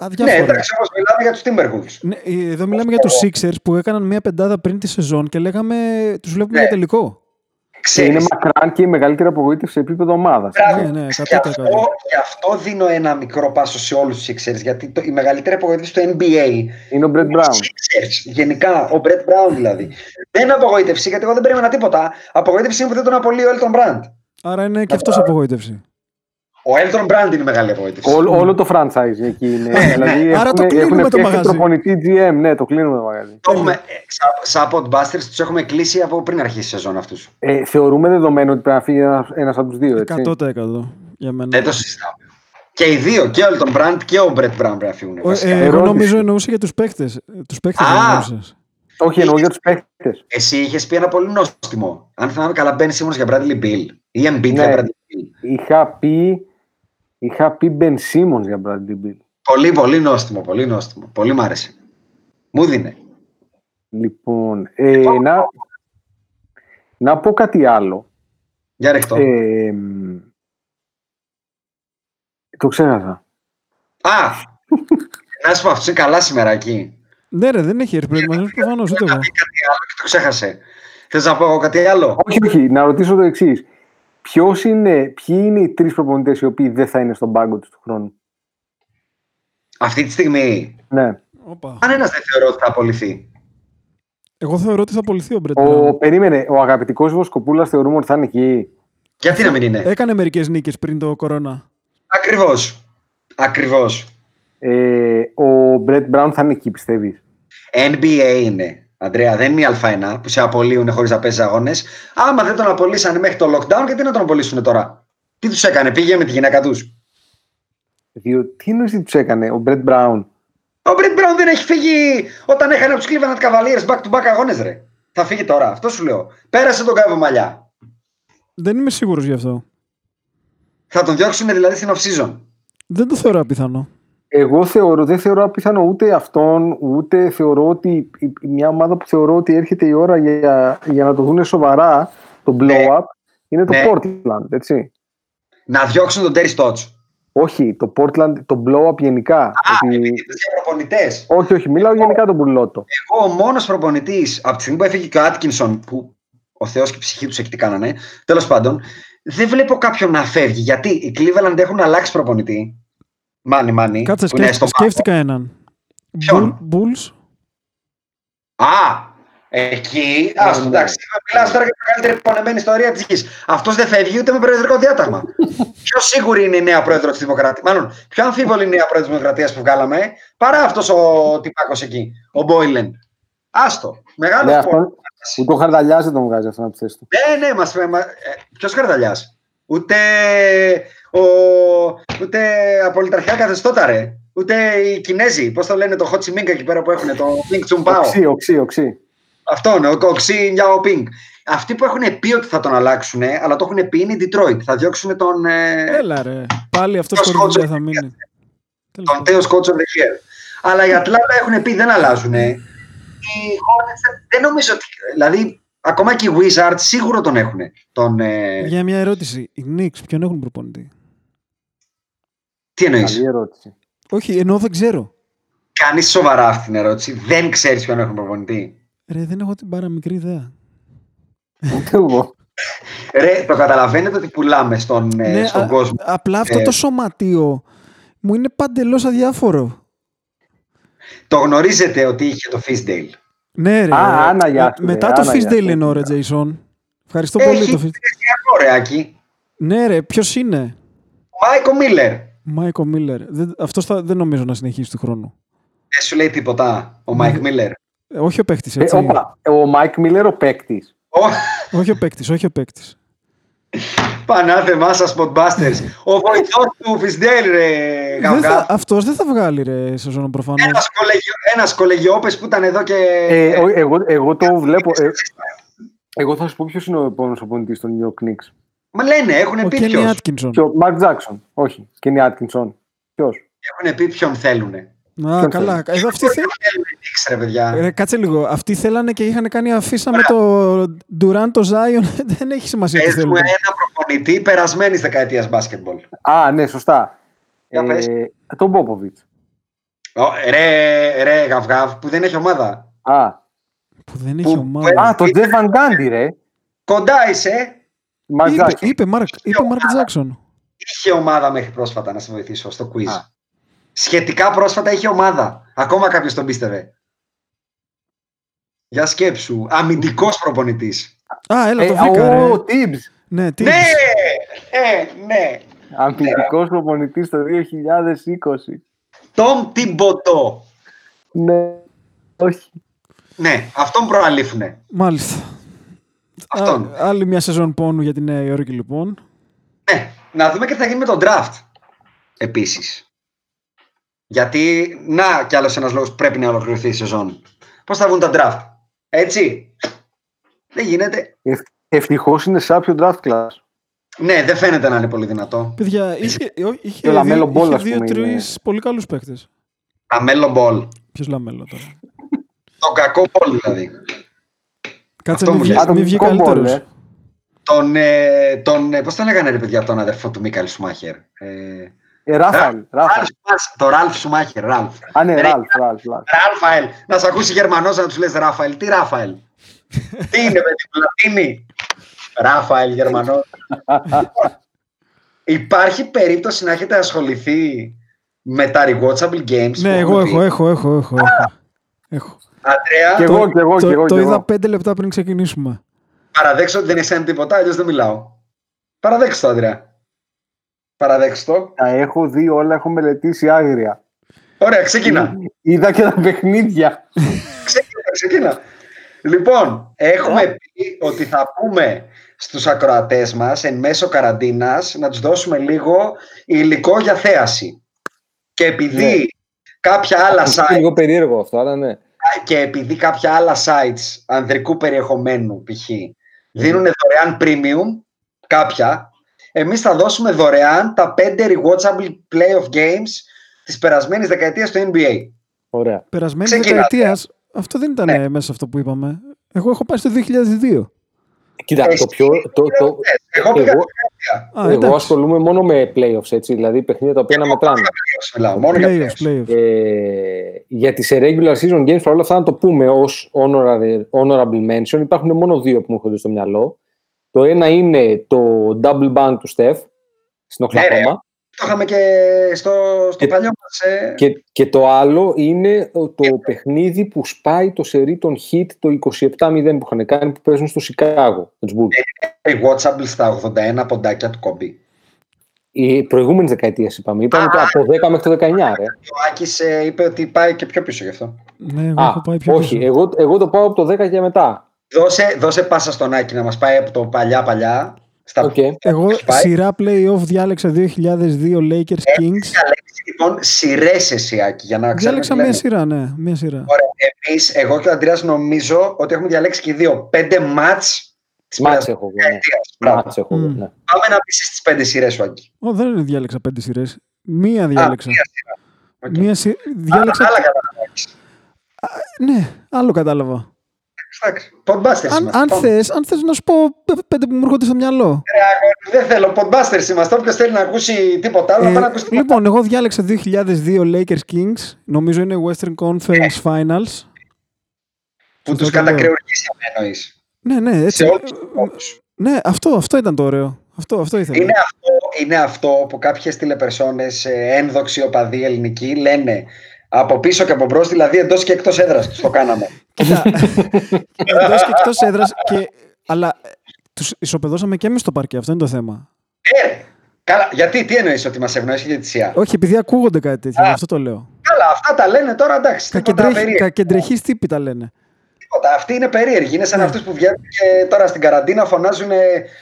Ναι, Αδιάφορα. εντάξει, όπως μιλάμε για τους Timberwolves. Ναι, ε, εδώ μιλάμε για τους Sixers που έκαναν μια πεντάδα πριν τη σεζόν και λέγαμε τους βλέπουμε Ναι. για τελικό. Και είναι Ξέρεις, μακράν και η μεγαλύτερη απογοήτευση σε επίπεδο ομάδας. Μπράβο. Ναι, ναι, Γι' 100%. αυτό, γι' αυτό δίνω ένα μικρό πάσο σε όλους τους Sixers. Γιατί το, η μεγαλύτερη απογοήτευση του NBA Είναι ο Μπρετ είναι Μπράουν. οι Sixers. Γενικά, ο Brett Brown δηλαδή. δεν είναι απογοήτευση, γιατί εγώ δεν περίμενα τίποτα. Απογοήτευση είναι που δεν τον απολύει ο Elton Brand. Άρα είναι και αυτός απογοήτευση. Ο Elton Brand είναι η μεγάλη απογοήτευση. Όλο, όλο το franchise εκεί είναι. δηλαδή Άρα το έχουν- κλείνουμε έχουν το φτιάξει μαγαζί. προπονητή GM, ναι, το κλείνουμε το μαγαζί. Το έχουμε, ε, σαν, σαν podbusters τους έχουμε κλείσει από πριν αρχίσει η σεζόν αυτούς. Ε, θεωρούμε δεδομένο ότι πρέπει να φύγει ένας από τους δύο, έτσι. 100% για μένα. Δεν το συζητάμε. Και οι δύο, και ο Elton Brand και ο Brett Brown πρέπει να φύγουν. Ο- βασικά. ε, εγώ Ερώτηση. νομίζω εννοούσε για τους παίχτε. Τους παίχτε Α! Όχι, εννοώ για τους παίχτε. Εσύ είχες πει ένα πολύ νόστιμο. Αν θυμάμαι καλά, μπαίνει Simmons για Bradley Bill. Ή Embiid Ναι. για Bradley Bill. Είχα πει, είχα πει Ben Simmons για Bradley Bill. Πολύ, πολύ νόστιμο, πολύ νόστιμο. Πολύ μ' άρεσε. Μου δίνε. Λοιπόν, ε, να, να πω κάτι άλλο. Για ρεχτώ. Ε, μ, το ξέχασα. Α! να σου πω, αυτό είναι καλά σήμερα εκεί. Ναι, ρε, δεν έχει έρθει προετοιμασμό προφανώς ούτε Να εγώ. πει κάτι άλλο και το ξέχασε. Θες να πω εγώ κάτι άλλο; Όχι, όχι, να ρωτήσω το εξής. Ποιος είναι, ποιοι είναι οι τρεις προπονητές οι οποίοι δεν θα είναι στον πάγκο τους του χρόνου; Αυτή τη στιγμή, Ναι. Όπα. κανένας δεν θεωρώ ότι θα απολυθεί. Εγώ θεωρώ ότι θα απολυθεί ο Μπρετ Ο, Μπράουν. περίμενε, ο αγαπητικός Βοσκοπούλας θεωρούμε ότι θα είναι εκεί. Γιατί να μην είναι. Έκανε μερικές νίκες πριν το κορώνα. Ακριβώς. Ακριβώς. Ε, ο Μπρετ Μπράουν θα είναι εκεί, πιστεύεις; NBA είναι. Αντρέα, δεν είναι η Α1 που σε απολύουν χωρίς να παίζεις αγώνες. Άμα δεν τον απολύσανε μέχρι το lockdown, γιατί να τον απολύσουν τώρα; Τι τους έκανε, πήγε με τη γυναίκα τους; Διότι τι εννοείς τι τους έκανε, ο Μπρετ Μπράουν. Ο Μπρετ Μπράουν δεν έχει φύγει όταν έκανε από τους Cleveland Cavaliers back to back αγώνες, ρε. Θα φύγει τώρα, αυτό σου λέω. Πέρασε τον κάβο μαλλιά. Δεν είμαι σίγουρος γι' αυτό. Θα τον διώξουν δηλαδή στην off-season. Δεν το θεωρώ απίθανο. Εγώ θεωρώ, δεν θεωρώ απίθανο ούτε αυτόν, ούτε θεωρώ ότι η- μια ομάδα που θεωρώ ότι έρχεται η ώρα για, για να το δουν σοβαρά το blow-up είναι το Ναι. Portland, έτσι. Να διώξουν τον Terry Stotts. Όχι, το Portland, το blow-up γενικά. Α, Ότι- επειδή είναι για προπονητές. Όχι, όχι, μιλάω γενικά τον Μπουρλότο. Εγώ ο μόνος προπονητής από τη στιγμή που έφυγε και ο Άτκινσον, που ο Θεός και η ψυχή τους εκεί τι κάνανε, τέλος πάντων, δεν βλέπω κάποιον να φεύγει. Γιατί οι Cleveland έχουν αλλάξει προπονητή. Μάνι, μάνι. Κάτσε, που είναι σκέφτηκα, στον πάγκο. σκέφτηκα έναν. Ποιον; Bull- Bulls. Α, εκεί. Α, ναι. εντάξει. Μιλάς τώρα για την καλύτερη πονεμένη ιστορία της γης. Αυτός δεν φεύγει ούτε με προεδρικό διάταγμα. [LAUGHS] πιο σίγουρη είναι η νέα πρόεδρος της Δημοκρατίας; Μάλλον, πιο αμφίβολη είναι η νέα πρόεδρος της Δημοκρατίας που βγάλαμε παρά αυτός ο τυπάκος εκεί, ο Μπόιλεν. Άστο. Μεγάλο Ναι, σπορ. αυτόν, ούτε ο Χαρδαλιάς δεν τον βγάζει αυτό από τη θέση του. Ναι, ναι, μας, μα, ε, ποιος καρδαλιάς. Ούτε, ο, ούτε απολυταρχικά καθεστώτα ρε. Ούτε οι Κινέζοι, πώς το λένε το Χότσι Μίνγκ εκεί πέρα που έχουν, το Πινγκ Τσουμπάο. Οξύ, οξύ, οξύ. Αυτό είναι, ο Κοξί Νιάο Πινγκ. Αυτοί που έχουν πει ότι θα τον αλλάξουν, αλλά το έχουν πει είναι η Detroit. Θα διώξουν τον, ε, Έλα ρε. Πάλι αυτός Ποιος χωρίς δουλειά coach θα μείνει. Τέλος τον πάντων. Τέος Coach of the Year. Αλλά οι Ατλάντα έχουν πει δεν αλλάζουν. Οι Hornets δεν νομίζω ότι. Δηλαδή, ακόμα και οι Wizards σίγουρο τον έχουν. Τον, ε, Για μια ερώτηση. Οι Knicks ποιον έχουν προπονητή; Τι εννοείς; Καλή ερώτηση. Όχι, ενώ δεν ξέρω. Κάνεις σοβαρά αυτή την ερώτηση. Δεν ξέρεις ποιον έχουν προπονητή. Ρε, δεν έχω την παραμικρή ιδέα. Ούτε εγώ. Ρε, το καταλαβαίνετε ότι πουλάμε στον, ε, στον α- κόσμο. απλά αυτό Ε, το σωματείο μου είναι παντελώς αδιάφορο. Το γνωρίζετε ότι είχε το Fisdale. Ναι, ρε. Α, Άννα, γεια Ε, σου, Μετά ρε, το Άννα, γεια Fisdale σου. εννοώ, ρε, Jason. Ευχαριστώ πολύ Έχει το Fisdale. πλησιακό ρεάκι. Ναι, ρε, ποιος είναι; Ο Μάικο Μίλλερ. Μάικο Μίλλερ. Αυτός θα, δεν νομίζω να συνεχίσει του χρόνου. Δεν σου λέει τίποτα ο Μάικ Μίλλερ. Ε, όχι ο παίκτης, Ε, έτσι. όπα, ο Μάικ Μίλλερ ο παίκτης. όχι ο παίκτης, όχι ο παίκτης. Πανάθεμά σα, Podbusters. Ο βοηθός του Fisdale, ρε Γαυγά. Αυτός δεν θα βγάλει ρε σεζόν προφανώς. Ένας, κολεγιο, ένας κολεγιόπες που ήταν εδώ και... Ε, ο- εγώ, εγώ το βλέπω. ε, εγώ θα σου πω ποιος είναι ο επόμενος οπονητής των New York Knicks. Μα λένε, έχουν Ο πει Κένι ποιος. Άτκινσον. Ποιο, Μαρκ Τζάξον. Όχι. Κένι Άτκινσον. Ποιος; Έχουν πει ποιον θέλουν. Α, καλά. Εδώ αυτοί θε... Θέλουν οι Knicks, ρε παιδιά. Ρε, κάτσε λίγο. Αυτοί θέλανε και είχαν κάνει αφίσα με το Durant, το Zion. [LAUGHS] δεν έχει σημασία τι Πες μου θέλουν. ένα προπονητή περασμένη δεκαετίας μπάσκετμπολ. Α, ναι, σωστά. Για πες. Ε, τον Πόποβιτ. Ω, Ρε, ρε, γαυγάβ, που δεν έχει ομάδα. Α, Που δεν έχει Που- ομάδα. α, τον Τζεφ Βαν Γκάντι, ρε. Κοντά είσαι. Μαρκ είπε, Τζάξον. είπε, Μαρκ, είπε Μαρκ Τζάξον. Είχε ομάδα μέχρι πρόσφατα, να σε βοηθήσω στο quiz. Α. Σχετικά πρόσφατα είχε ομάδα. Ακόμα κάποιος τον πίστευε. Για σκέψου. Αμυντικός προπονητής. Α, έλα, το Ε, βρήκα, ρε. ο Tibbs. Ναι, τι. Ναι! Ε, ναι. Αμυντικός προπονητής το 2020. Τόμ Τιμποτό. Ναι. Όχι. Ναι, αυτόν προαλήφουνε. Μάλιστα. Αυτόν. Α, άλλη μια σεζόν πόνου για τη Νέα Υόρκη, λοιπόν. Ναι, να δούμε και τι θα γίνει με τον draft. Επίσης. Γιατί, να κι άλλος ένας λόγος που πρέπει να ολοκληρωθεί η σεζόν. Πώς θα βγουν τα draft. Έτσι; Δεν γίνεται. Ευτυχώς είναι σάπιο draft class. Ναι, δεν φαίνεται να είναι πολύ δυνατό. Παιδιά, είχε, ε, είχε, Και ο Λαμέλο δύο- Μπολ, είχε ας πούμε, δύο-τρει είναι. πολύ καλούς παίκτες. Λαμέλο Μπολ. Ποιος Λαμέλο τώρα; Τον κακό μπολ δηλαδή. Κάτσε Αυτό μην μου βγει, λέει. μην βγει Ατομικό μπολ, καλύτερος. ε. Τον, ε, τον, ε, πώς τον λέγανε ρε παιδιά τον αδερφό του Μίκαλ Σουμάχερ; Ε, Ε, Ράφαλ. Ραλφ Ράφαλ. Σουμάχερ, το Ραλφ Σουμάχερ, Ραλφ. Α, ναι, Ρε, Ραλφ, Ραλφ. Ραλφ. Ράφαελ. Να σε ακούσει Γερμανός να τους λες Ράφαελ. Τι Ράφαελ. [LAUGHS] Τι είναι με την πλατίνη. Ράφαελ Γερμανός. [LAUGHS] Υπάρχει περίπτωση να έχετε ασχοληθεί με τα rewatchable games. Ναι, εγώ έχω, έχω, έχω, έχω. έχω. Αντρέα, Και εγώ, Το- και εγώ, το, και εγώ. το και είδα εγώ. πέντε λεπτά πριν ξεκινήσουμε. παραδέξω ότι δεν εσένα τίποτα, αλλιώς δεν μιλάω. Παραδέξω το, Αντρέα. Παραδέξω το. Τα έχω δει όλα, έχω μελετήσει άγρια. Ωραία, ξεκινά. Είδα και τα παιχνίδια. [LAUGHS] ξεκινά, ξεκινά. Λοιπόν, έχουμε πει ότι θα πούμε στους ακροατές μας εν μέσω καραντίνας να τους δώσουμε λίγο υλικό για θέαση. Και επειδή Ναι. κάποια άλλα Είναι site λίγο περίεργο αυτό, αλλά ναι. Και επειδή κάποια άλλα sites ανδρικού περιεχομένου π.χ. δίνουν δωρεάν premium, κάποια, εμείς θα δώσουμε δωρεάν τα 5 rewatchable playoff games της περασμένης δεκαετίας του NBA. Ωραία. Περασμένης Ξεκινάτε. δεκαετίας. Αυτό δεν ήταν Ναι. ε, μέσα σε αυτό που είπαμε. Εγώ έχω πάει στο 2002. Κοίτα, Εσύ το πιο. Το, το, Εγώ πήγα εγώ, δεκαετία. Α, εγώ εντάξει. ασχολούμαι μόνο με playoffs, έτσι, δηλαδή παιχνίδια τα οποία να μετράνε. playoffs μιλάω, μόνο για Playoffs, playoffs. playoffs. Ε, γιατί σε regular season games, παρόλα αυτά, να το πούμε ως honorable, honorable mention, υπάρχουν μόνο δύο που μου έρχονται στο μυαλό. Το ένα είναι το double bank του Steph στην Ναι, ρε. Οκλαχώμα. Το είχαμε και στο, στο Και- παλιό μας. Ε, Και, και το άλλο είναι το παιχνίδι που σπάει το σερί των hit το 27-0 που είχαν κάνει που παίζουν στο Σικάγο. με τους Bulls. rewatchable στα 81 ποντάκια του κόμπι. Οι προηγούμενε δεκαετίε είπαμε. Ήταν το, από το 10 μέχρι το 19, ρε. Ο Άκης ε, είπε ότι πάει και πιο πίσω γι' αυτό. Ναι, εγώ Α, έχω πάει πιο όχι, πίσω. εγώ, εγώ το πάω από το 10 και μετά. Δώσε, δώσε πάσα στον Άκη να μας πάει από το παλιά παλιά. Στα Οκ. Εγώ Έχει πάει. σειρά playoff διάλεξα 2002 Lakers Kings. Διαλέξει λοιπόν σειρές εσύ Άκη για να ξέρουμε Διάλεξα τι μία λέμε. σειρά, ναι. Μία σειρά. Ωραία. Εμείς, εγώ και ο Αντρέας νομίζω ότι έχουμε διαλέξει και οι δύο. Πέντε μάτς της Μάτς περασμένης έχω εγώ. Ναι. δεκαετίας. Μπράβο. Μάτς έχω εγώ, Μμ. ναι. Πάμε να πεις τις πέντε σειρές σου Άκη. Ω, δεν είναι διάλεξα πέντε σειρές. Μία διάλεξα. Α, μία σειρά. Οκ. Μία σειρά. Διάλεξα. Άλλα κατάλαβα. Ναι, άλλο κατάλαβα. Εντάξει. Podbusters Αν, είμαστε. αν Πάμε. θες, αν θες να σου πω πέ- πέντε που μου έρχονται στο μυαλό. Ρε, αγόρι, Δεν θέλω. Podbusters είμαστε. Όποιος θέλει να ακούσει τίποτα άλλο, να Ε, πάει να ακούσει τίποτα. λοιπόν, εγώ διάλεξα 2002 Lakers Kings. Νομίζω είναι Western Conference Που Finals. τους το λέω. κατακρεουργήσαμε εννοείς. Ναι, ναι, έτσι. Σε όλους τους τρόπους. Ναι, αυτό, αυτό ήταν το ωραίο. Αυτό, αυτό ήθελα. Είναι αυτό, είναι αυτό που κάποιες τηλεπερσόνες ε, ένδοξοι οπαδοί ελληνικοί λένε από πίσω και από μπρος, δηλαδή εντός και εκτός έδρας τους το κάναμε. Κοίτα, [LAUGHS] εντός και εκτός έδρας και... Αλλά ε, τους ισοπεδώσαμε και εμείς στο παρκέ, αυτό είναι το θέμα. Ε, καλά, γιατί, τι εννοείς ότι μας ευνοήσει για τη ΣΥΑ. Όχι, επειδή ακούγονται κάτι τέτοιο, γι' αυτό το λέω. Καλά, αυτά τα λένε τώρα, εντάξει, τίποτα Κακεντρέχει- περίεργο. Κακεντρεχείς τύποι τα λένε. Τίποτα. Αυτοί είναι περίεργοι. Είναι σαν Ναι. αυτούς που βγαίνουν και τώρα στην καραντίνα φωνάζουν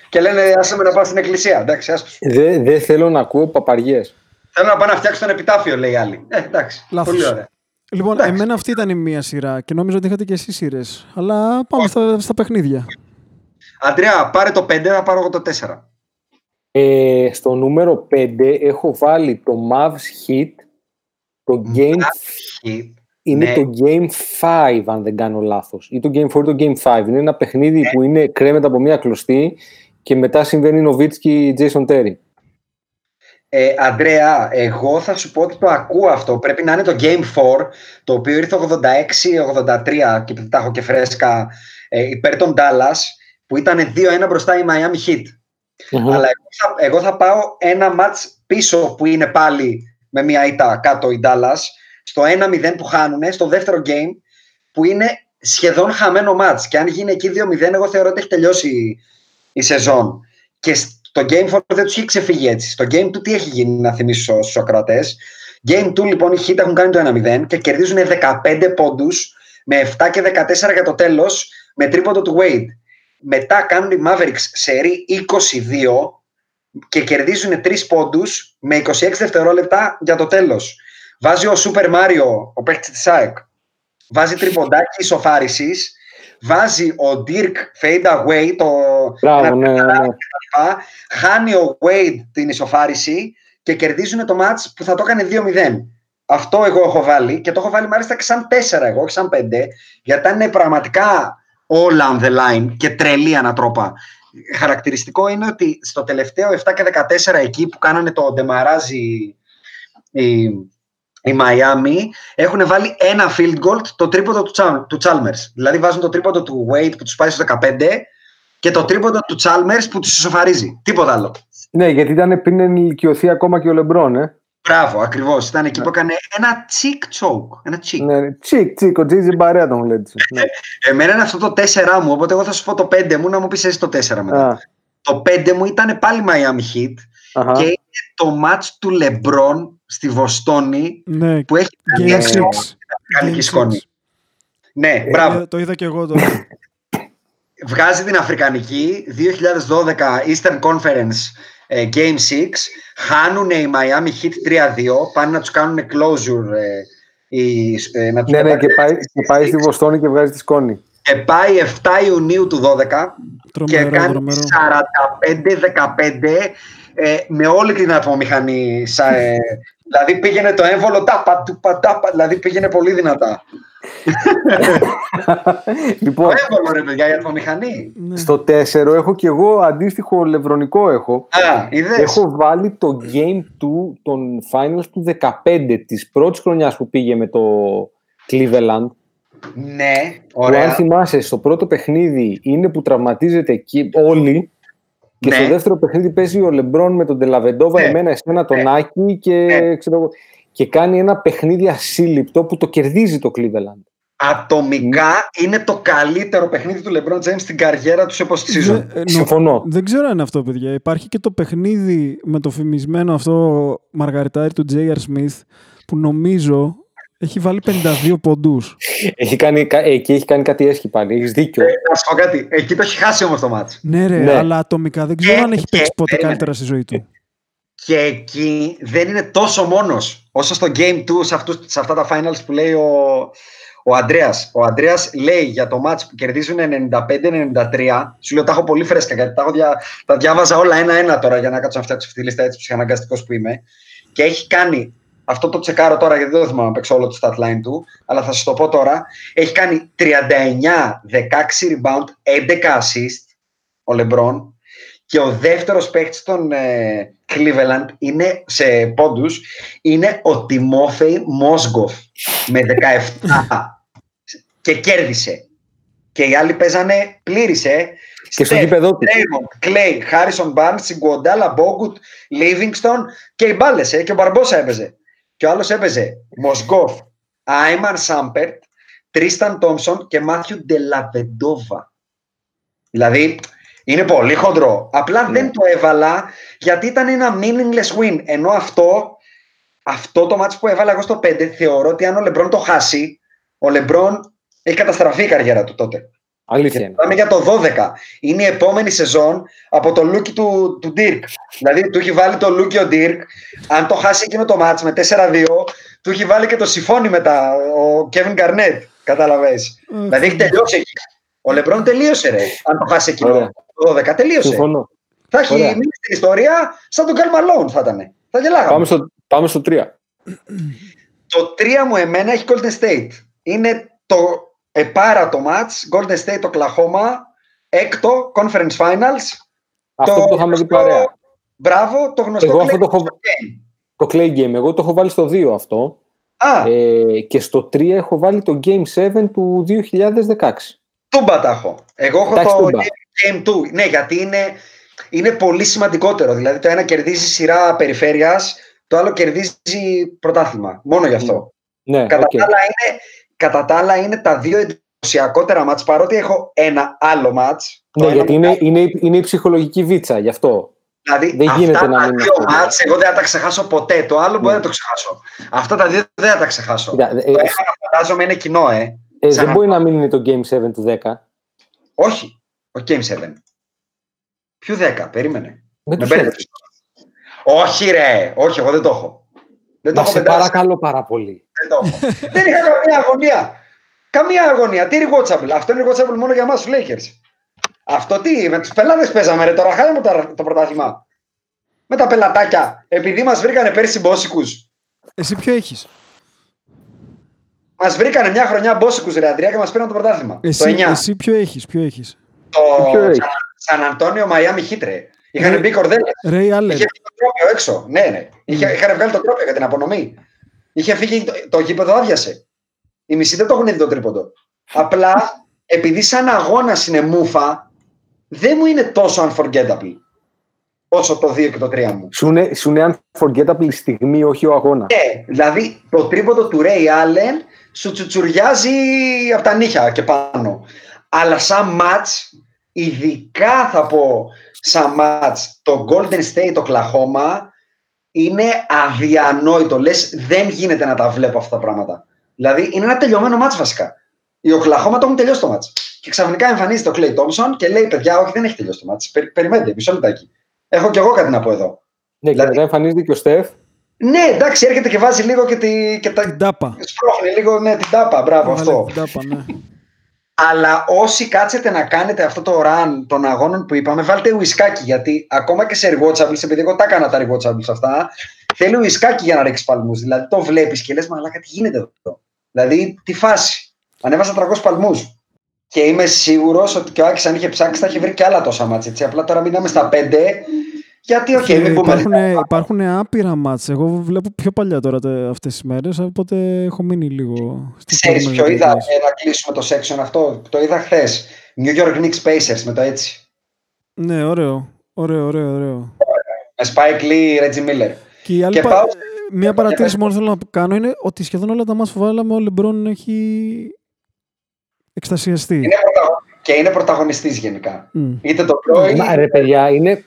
και λένε άσε με να πάω στην εκκλησία. Εντάξει, ας τους. Δεν δεν θέλω να ακούω παπαριές. Θέλω να πάω να φτιάξω τον επιτάφιο, λέει η άλλη. Ε, εντάξει, Λάθος. πολύ ωραία. Λοιπόν, Εντάξει. εμένα αυτή ήταν η μία σειρά και νόμιζα ότι είχατε και εσείς σειρές. Αλλά πάμε στα, στα παιχνίδια. Αντρέα, πάρε το 5, θα πάρω εγώ το 4. Ε, στο νούμερο 5 έχω βάλει το Mavs Hit, το Game είναι Ναι. το Game 5 αν δεν κάνω λάθος ή το Game 4 ή το Game 5 είναι ένα παιχνίδι Ναι. που είναι κρέμεται από μια κλωστή και μετά συμβαίνει Νοβίτσκι Jason Terry Ε, Αντρέα, εγώ θα σου πω ότι το ακούω αυτό. Πρέπει να είναι το Game 4, το οποίο ήρθε 86-83 και επειδή τα έχω και φρέσκα ε, υπέρ των Dallas, που ήταν 2-1 μπροστά η Miami Heat. Μμμ. Αλλά εγώ θα, εγώ θα πάω ένα μάτς πίσω που είναι πάλι με μια ήττα κάτω η Dallas, στο 1-0 που χάνουν, στο δεύτερο game, που είναι σχεδόν χαμένο μάτς. Και αν γίνει εκεί 2-0, εγώ θεωρώ ότι έχει τελειώσει η, η σεζόν. Και στο Game 4 δεν τους έχει ξεφύγει έτσι. Στο Game 2 τι έχει γίνει, να θυμίσω στους ακροατέ. Game 2 λοιπόν οι Heat έχουν κάνει το 1-0 και κερδίζουν 15 πόντους με 7 και 14 για το τέλος με τρίποντο του Wade. Μετά κάνουν οι Mavericks σερί 22 και κερδίζουν 3 πόντους με 26 δευτερόλεπτα για το τέλος. Βάζει ο Super Mario, ο παίκτης της ΑΕΚ, βάζει τριποντάκι ισοφάριση. Βάζει ο Dirk fade away, το, Μπράβο, ένα ναι, ναι, ναι. κτλ. Χάνει ο Wade την ισοφάριση και κερδίζουν το μάτς που θα το έκανε 2-0. Αυτό εγώ έχω βάλει και το έχω βάλει μάλιστα και σαν 4 εγώ, όχι σαν 5, γιατί ήταν πραγματικά all on the line και τρελή ανατρόπα. Χαρακτηριστικό είναι ότι στο τελευταίο 7 και 14 εκεί που κάνανε το ντεμαράζι οι, η Miami έχουν βάλει ένα field goal το τρίποντο του, Chal- του Chalmers. Δηλαδή βάζουν το τρίποντο του Wade που τους πάει στο 15 και το τρίποντο του Chalmers που τους ισοφαρίζει. Τίποτα άλλο. Ναι, γιατί ήταν πριν ενηλικιωθεί ακόμα και ο Λεμπρόν, ε. Μπράβο, ακριβώς. Ήταν εκεί που έκανε ένα cheek choke. Ένα cheek. Ναι, τσικ, τσικ, ο Τζίζι Μπαρέα τον λέει. Ναι. Εμένα είναι αυτό το 4 μου, οπότε εγώ θα σου πω το 5 μου να μου πεις εσύ το 4 μετά. Α, Το 5 μου ήταν πάλι Miami Heat αχα. και είναι το match του LeBron στη Βοστόνη Ναι, που έχει κάνει Game έξω 6. την αφρικανική Game σκόνη. six. Ναι, Το μπράβο. είδα- Το είδα και εγώ τώρα. [COUGHS] Βγάζει την Αφρικανική 2012 Eastern Conference ε, Game 6. Χάνουν οι Miami Heat 3-2. Πάνε να τους κάνουν closure. ε, οι, ε, να τους Ναι, ναι, πετάξουν. και πάει, και πάει στη Βοστόνη και βγάζει τη σκόνη. Και πάει 7 Ιουνίου του 12 και Τρομερό, κάνει τρομερό. 45-15 ε, με όλη την ατμομηχανή. Σα, ε, δηλαδή πήγαινε το έμβολο τάπα, τούπα, τάπα, δηλαδή πήγαινε πολύ δυνατά. λοιπόν, Το έμβολο ρε παιδιά, η ατμομηχανή. Ναι. στο 4 έχω και εγώ αντίστοιχο λευρονικό έχω. Α, είδες. Έχω βάλει το Game 2 των Finals του 15 της πρώτης χρονιάς που πήγε με το Cleveland. Ναι, Που αν ωραία. θυμάσαι, στο πρώτο παιχνίδι είναι που τραυματίζεται εκεί όλοι και Ναι. στο δεύτερο παιχνίδι παίζει ο Λεμπρόν με τον Τελαβεντόβα, Ναι. εμένα, εσένα, τον Ναι. Άκη και, Ναι. ξέρω, εγώ, και κάνει ένα παιχνίδι ασύλληπτο που το κερδίζει το Cleveland. Ατομικά είναι το καλύτερο παιχνίδι του LeBron James στην καριέρα τους σε post-season. Δεν- ε, νο- Συμφωνώ. Δεν ξέρω αν είναι αυτό, παιδιά. Υπάρχει και το παιχνίδι με το φημισμένο αυτό μαργαριτάρι του J.R. Smith που νομίζω έχει βάλει 52 ποντούς. Έχει κάνει, κα- εκεί έχει κάνει κάτι έσχη πάλι, έχεις δίκιο. Ε, να σου πω κάτι. Εκεί το έχει χάσει όμως το μάτς. Ναι, ρε, Ναι. αλλά ατομικά δεν ξέρω Και- αν έχει και- παίξει ποτέ περίμενε. καλύτερα στη ζωή του. Και εκεί δεν είναι τόσο μόνος όσο στο Game 2 σε, αυτούς, σε αυτά τα finals που λέει ο, ο Ανδρέας. Ο Ανδρέας λέει για το match που κερδίζουν 95-93. Σου λέω τα έχω πολύ φρέσκα γιατί τα, έχω δια, τα διάβαζα όλα ένα-ένα τώρα για να κάτσω να φτιάξω αυτή τη λίστα έτσι ψυχαναγκαστικός που είμαι. Και έχει κάνει, αυτό το τσεκάρω τώρα γιατί δεν το θυμάμαι να παίξω όλο το stat line του, αλλά θα σας το πω τώρα. Έχει κάνει 39, 16 rebound, 11 assist ο LeBron και ο δεύτερος παίκτης των ε, Cleveland είναι σε πόντους είναι ο Τιμόθεϊ Μόσγκοφ με 17 και κέρδισε. Και οι άλλοι παίζανε, πλήρησε. Και στο γήπεδό του. Κλέι, Χάρισον Μπάρν, Σιγκουοντάλα, Μπόγκουτ, Λίβινγκστον και οι μπάλες. Ε, και ο Μπαρμπόσα έπαιζε. Και ο άλλος έπαιζε Μοσγκόφ, Άιμαν Σάμπερτ, Τρίσταν Τόμσον και Μάθιου Ντελαβεντόβα. Δηλαδή είναι πολύ χοντρό. Απλά Ναι. δεν το έβαλα γιατί ήταν ένα meaningless win. Ενώ αυτό, αυτό το μάτς που έβαλα εγώ στο 5 θεωρώ ότι αν ο Λεμπρόν το χάσει, ο Λεμπρόν έχει καταστραφεί η καριέρα του τότε. Αλήθεια είναι. Πάμε για το 12. Είναι η επόμενη σεζόν από το Λούκι του, του Dirk. Δηλαδή του έχει βάλει το Λούκι ο Dirk. Αν το χάσει εκείνο το μάτς με 4-2, του έχει βάλει και το σιφόνι μετά ο Kevin Garnett. Κατάλαβες. δηλαδή έχει τελειώσει εκεί. Ο Λεμπρόν τελείωσε ρε. Αν το χάσει εκείνο Ωραία. το 12. Τελείωσε. Συμφωνώ. Θα έχει Ωραία. μείνει στην ιστορία σαν τον Karl Malone θα ήταν. Θα γελάγαμε. Πάμε στο, πάμε στο 3. Το 3 μου εμένα έχει Golden State. Είναι το επάρατο match, Golden State Oklahoma, έκτο Conference Finals. Αυτό που το είχαμε δει παρέα. Μπράβο, το γνωστό Εγώ αυτό Clay το έχω- game. Το Clay Game. Εγώ το έχω βάλει στο 2 αυτό. Α, Ε, και στο 3 έχω βάλει το Game 7 του 2016. τούμπα τα έχω. Εγώ έχω Εντάξει, το τούμπα. Game 2. Ναι, γιατί είναι, είναι πολύ σημαντικότερο. Δηλαδή το ένα κερδίζει σειρά περιφέρειας, το άλλο κερδίζει πρωτάθλημα. Μόνο γι' αυτό. Ναι, Κατά, οκ. τα άλλα είναι, κατά τα άλλα είναι τα δύο εντυπωσιακότερα μάτς, παρότι έχω ένα άλλο μάτς. Το Ναι, ένα γιατί είναι, είναι, είναι η ψυχολογική βίτσα, γι' αυτό. Δηλαδή, Δεν αυτά γίνεται να τα μην δύο είναι. μάτς, εγώ δεν θα τα ξεχάσω ποτέ. Το άλλο μπορεί να το ξεχάσω. Αυτά τα δύο δεν θα τα ξεχάσω. Κοίτα, ε, το ένα φαντάζομαι είναι κοινό, ε. Ε, Σαν δεν μπορεί να μην είναι το Game 7 του 10. Όχι, ο Game 7. Ποιο 10, περίμενε. Με Με τους μπέρδεψες. Όχι ρε, όχι, εγώ δεν το έχω. Δεν το Μα έχω σε πεντάσει. παρακαλώ πάρα πολύ. Δεν το έχω. δεν είχα καμία αγωνία. Καμία αγωνία. Τι rewatchable. Αυτό είναι rewatchable μόνο για εμάς τους Lakers. Αυτό τι, με τους πελάτες παίζαμε ρε, τώρα χάλαμε το, το πρωτάθλημα. Με τα πελατάκια. Επειδή μας βρήκανε πέρσι μπόσικους. Εσύ ποιο έχεις; Μας βρήκανε μια χρονιά μπόσικους ρε Αντρία και μας πήραν το πρωτάθλημα. Εσύ, το 9. εσύ ποιο έχεις. Ποιο έχεις; Το Ποιο έχεις; Σαν, Σαν Αντώνιο Μαϊάμι Χίτρε. Είχαν Ναι. μπει κορδέλες. Ray Allen. Είχε βγει το τρόπαιο έξω. Ναι, ναι. Είχε, είχαν βγάλει το τρόπαιο για την απονομή. Είχε φύγει, το, το γήπεδο άδειασε. Οι μισοί δεν το έχουν δει το τρίποντο. Απλά επειδή σαν αγώνας είναι μούφα, δεν μου είναι τόσο unforgettable όσο το 2 και το 3 μου. Σου είναι, σου είναι unforgettable η στιγμή, όχι ο αγώνας. Ναι, δηλαδή το τρίποντο του Ray Allen σου τσουτσουριάζει από τα νύχια και πάνω. Αλλά σαν match, ειδικά θα πω σαν match, το Golden State Oklahoma είναι αδιανόητο. Λες δεν γίνεται να τα βλέπω αυτά τα πράγματα. Δηλαδή είναι ένα τελειωμένο match βασικά. Οι Oklahoma το έχουν τελειώσει το match. Και ξαφνικά εμφανίζεται ο Clay Thompson και λέει: Παιδιά, όχι, δεν έχει τελειώσει το match. Περι, περιμένετε, μισό λεπτάκι. Έχω κι εγώ κάτι να πω εδώ. Ναι, δηλαδή, και μετά εμφανίζεται και ο Στεφ. Ναι, εντάξει, έρχεται και βάζει λίγο και, τη, και τα. Την τάπα. Σπρώχνει λίγο, ναι, την τάπα, μπράβο Έβαλε αυτό. την τάπα, ναι. Αλλά όσοι κάτσετε να κάνετε αυτό το run των αγώνων που είπαμε, βάλτε ουισκάκι. Γιατί ακόμα και σε rewatchables, επειδή εγώ τα έκανα τα rewatchables αυτά, θέλει ουισκάκι για να ρίξεις παλμούς. Δηλαδή το βλέπεις και λες, Μαλάκα, τι γίνεται εδώ. Δηλαδή, τι φάση. Ανέβασα 300 παλμούς. Και είμαι σίγουρος ότι και ο Άκης, αν είχε ψάξει, θα είχε βρει και άλλα τόσα μάτια. Έτσι. Απλά τώρα μείναμε στα 5. Γιατί, οκ, Και μην πούμε. υπάρχουν, υπάρχουν άπειρα μάτς. Εγώ βλέπω πιο παλιά τώρα τε- αυτές τις μέρες, οπότε έχω μείνει λίγο... στις Ξέρεις προηγούμενες ποιο είδα δεκαετίες. ε, να κλείσουμε το section αυτό; Το είδα χθες. New York Knicks Pacers με το έτσι. Ναι, ωραίο. Ωραίο, ωραίο, ωραίο. Με Spike Lee, Reggie Miller. Και, η άλλη Και πα- πάω- Μία παρατήρηση πες. μόνο θέλω να κάνω είναι ότι σχεδόν όλα τα μάτς που βάλαμε ο Λεμπρόν έχει εκστασιαστεί. Είναι πρωταγω- Και είναι πρωταγωνιστής γενικά. Μμ. Είτε το πρώην, Μα ρε παιδιά, είναι είτε-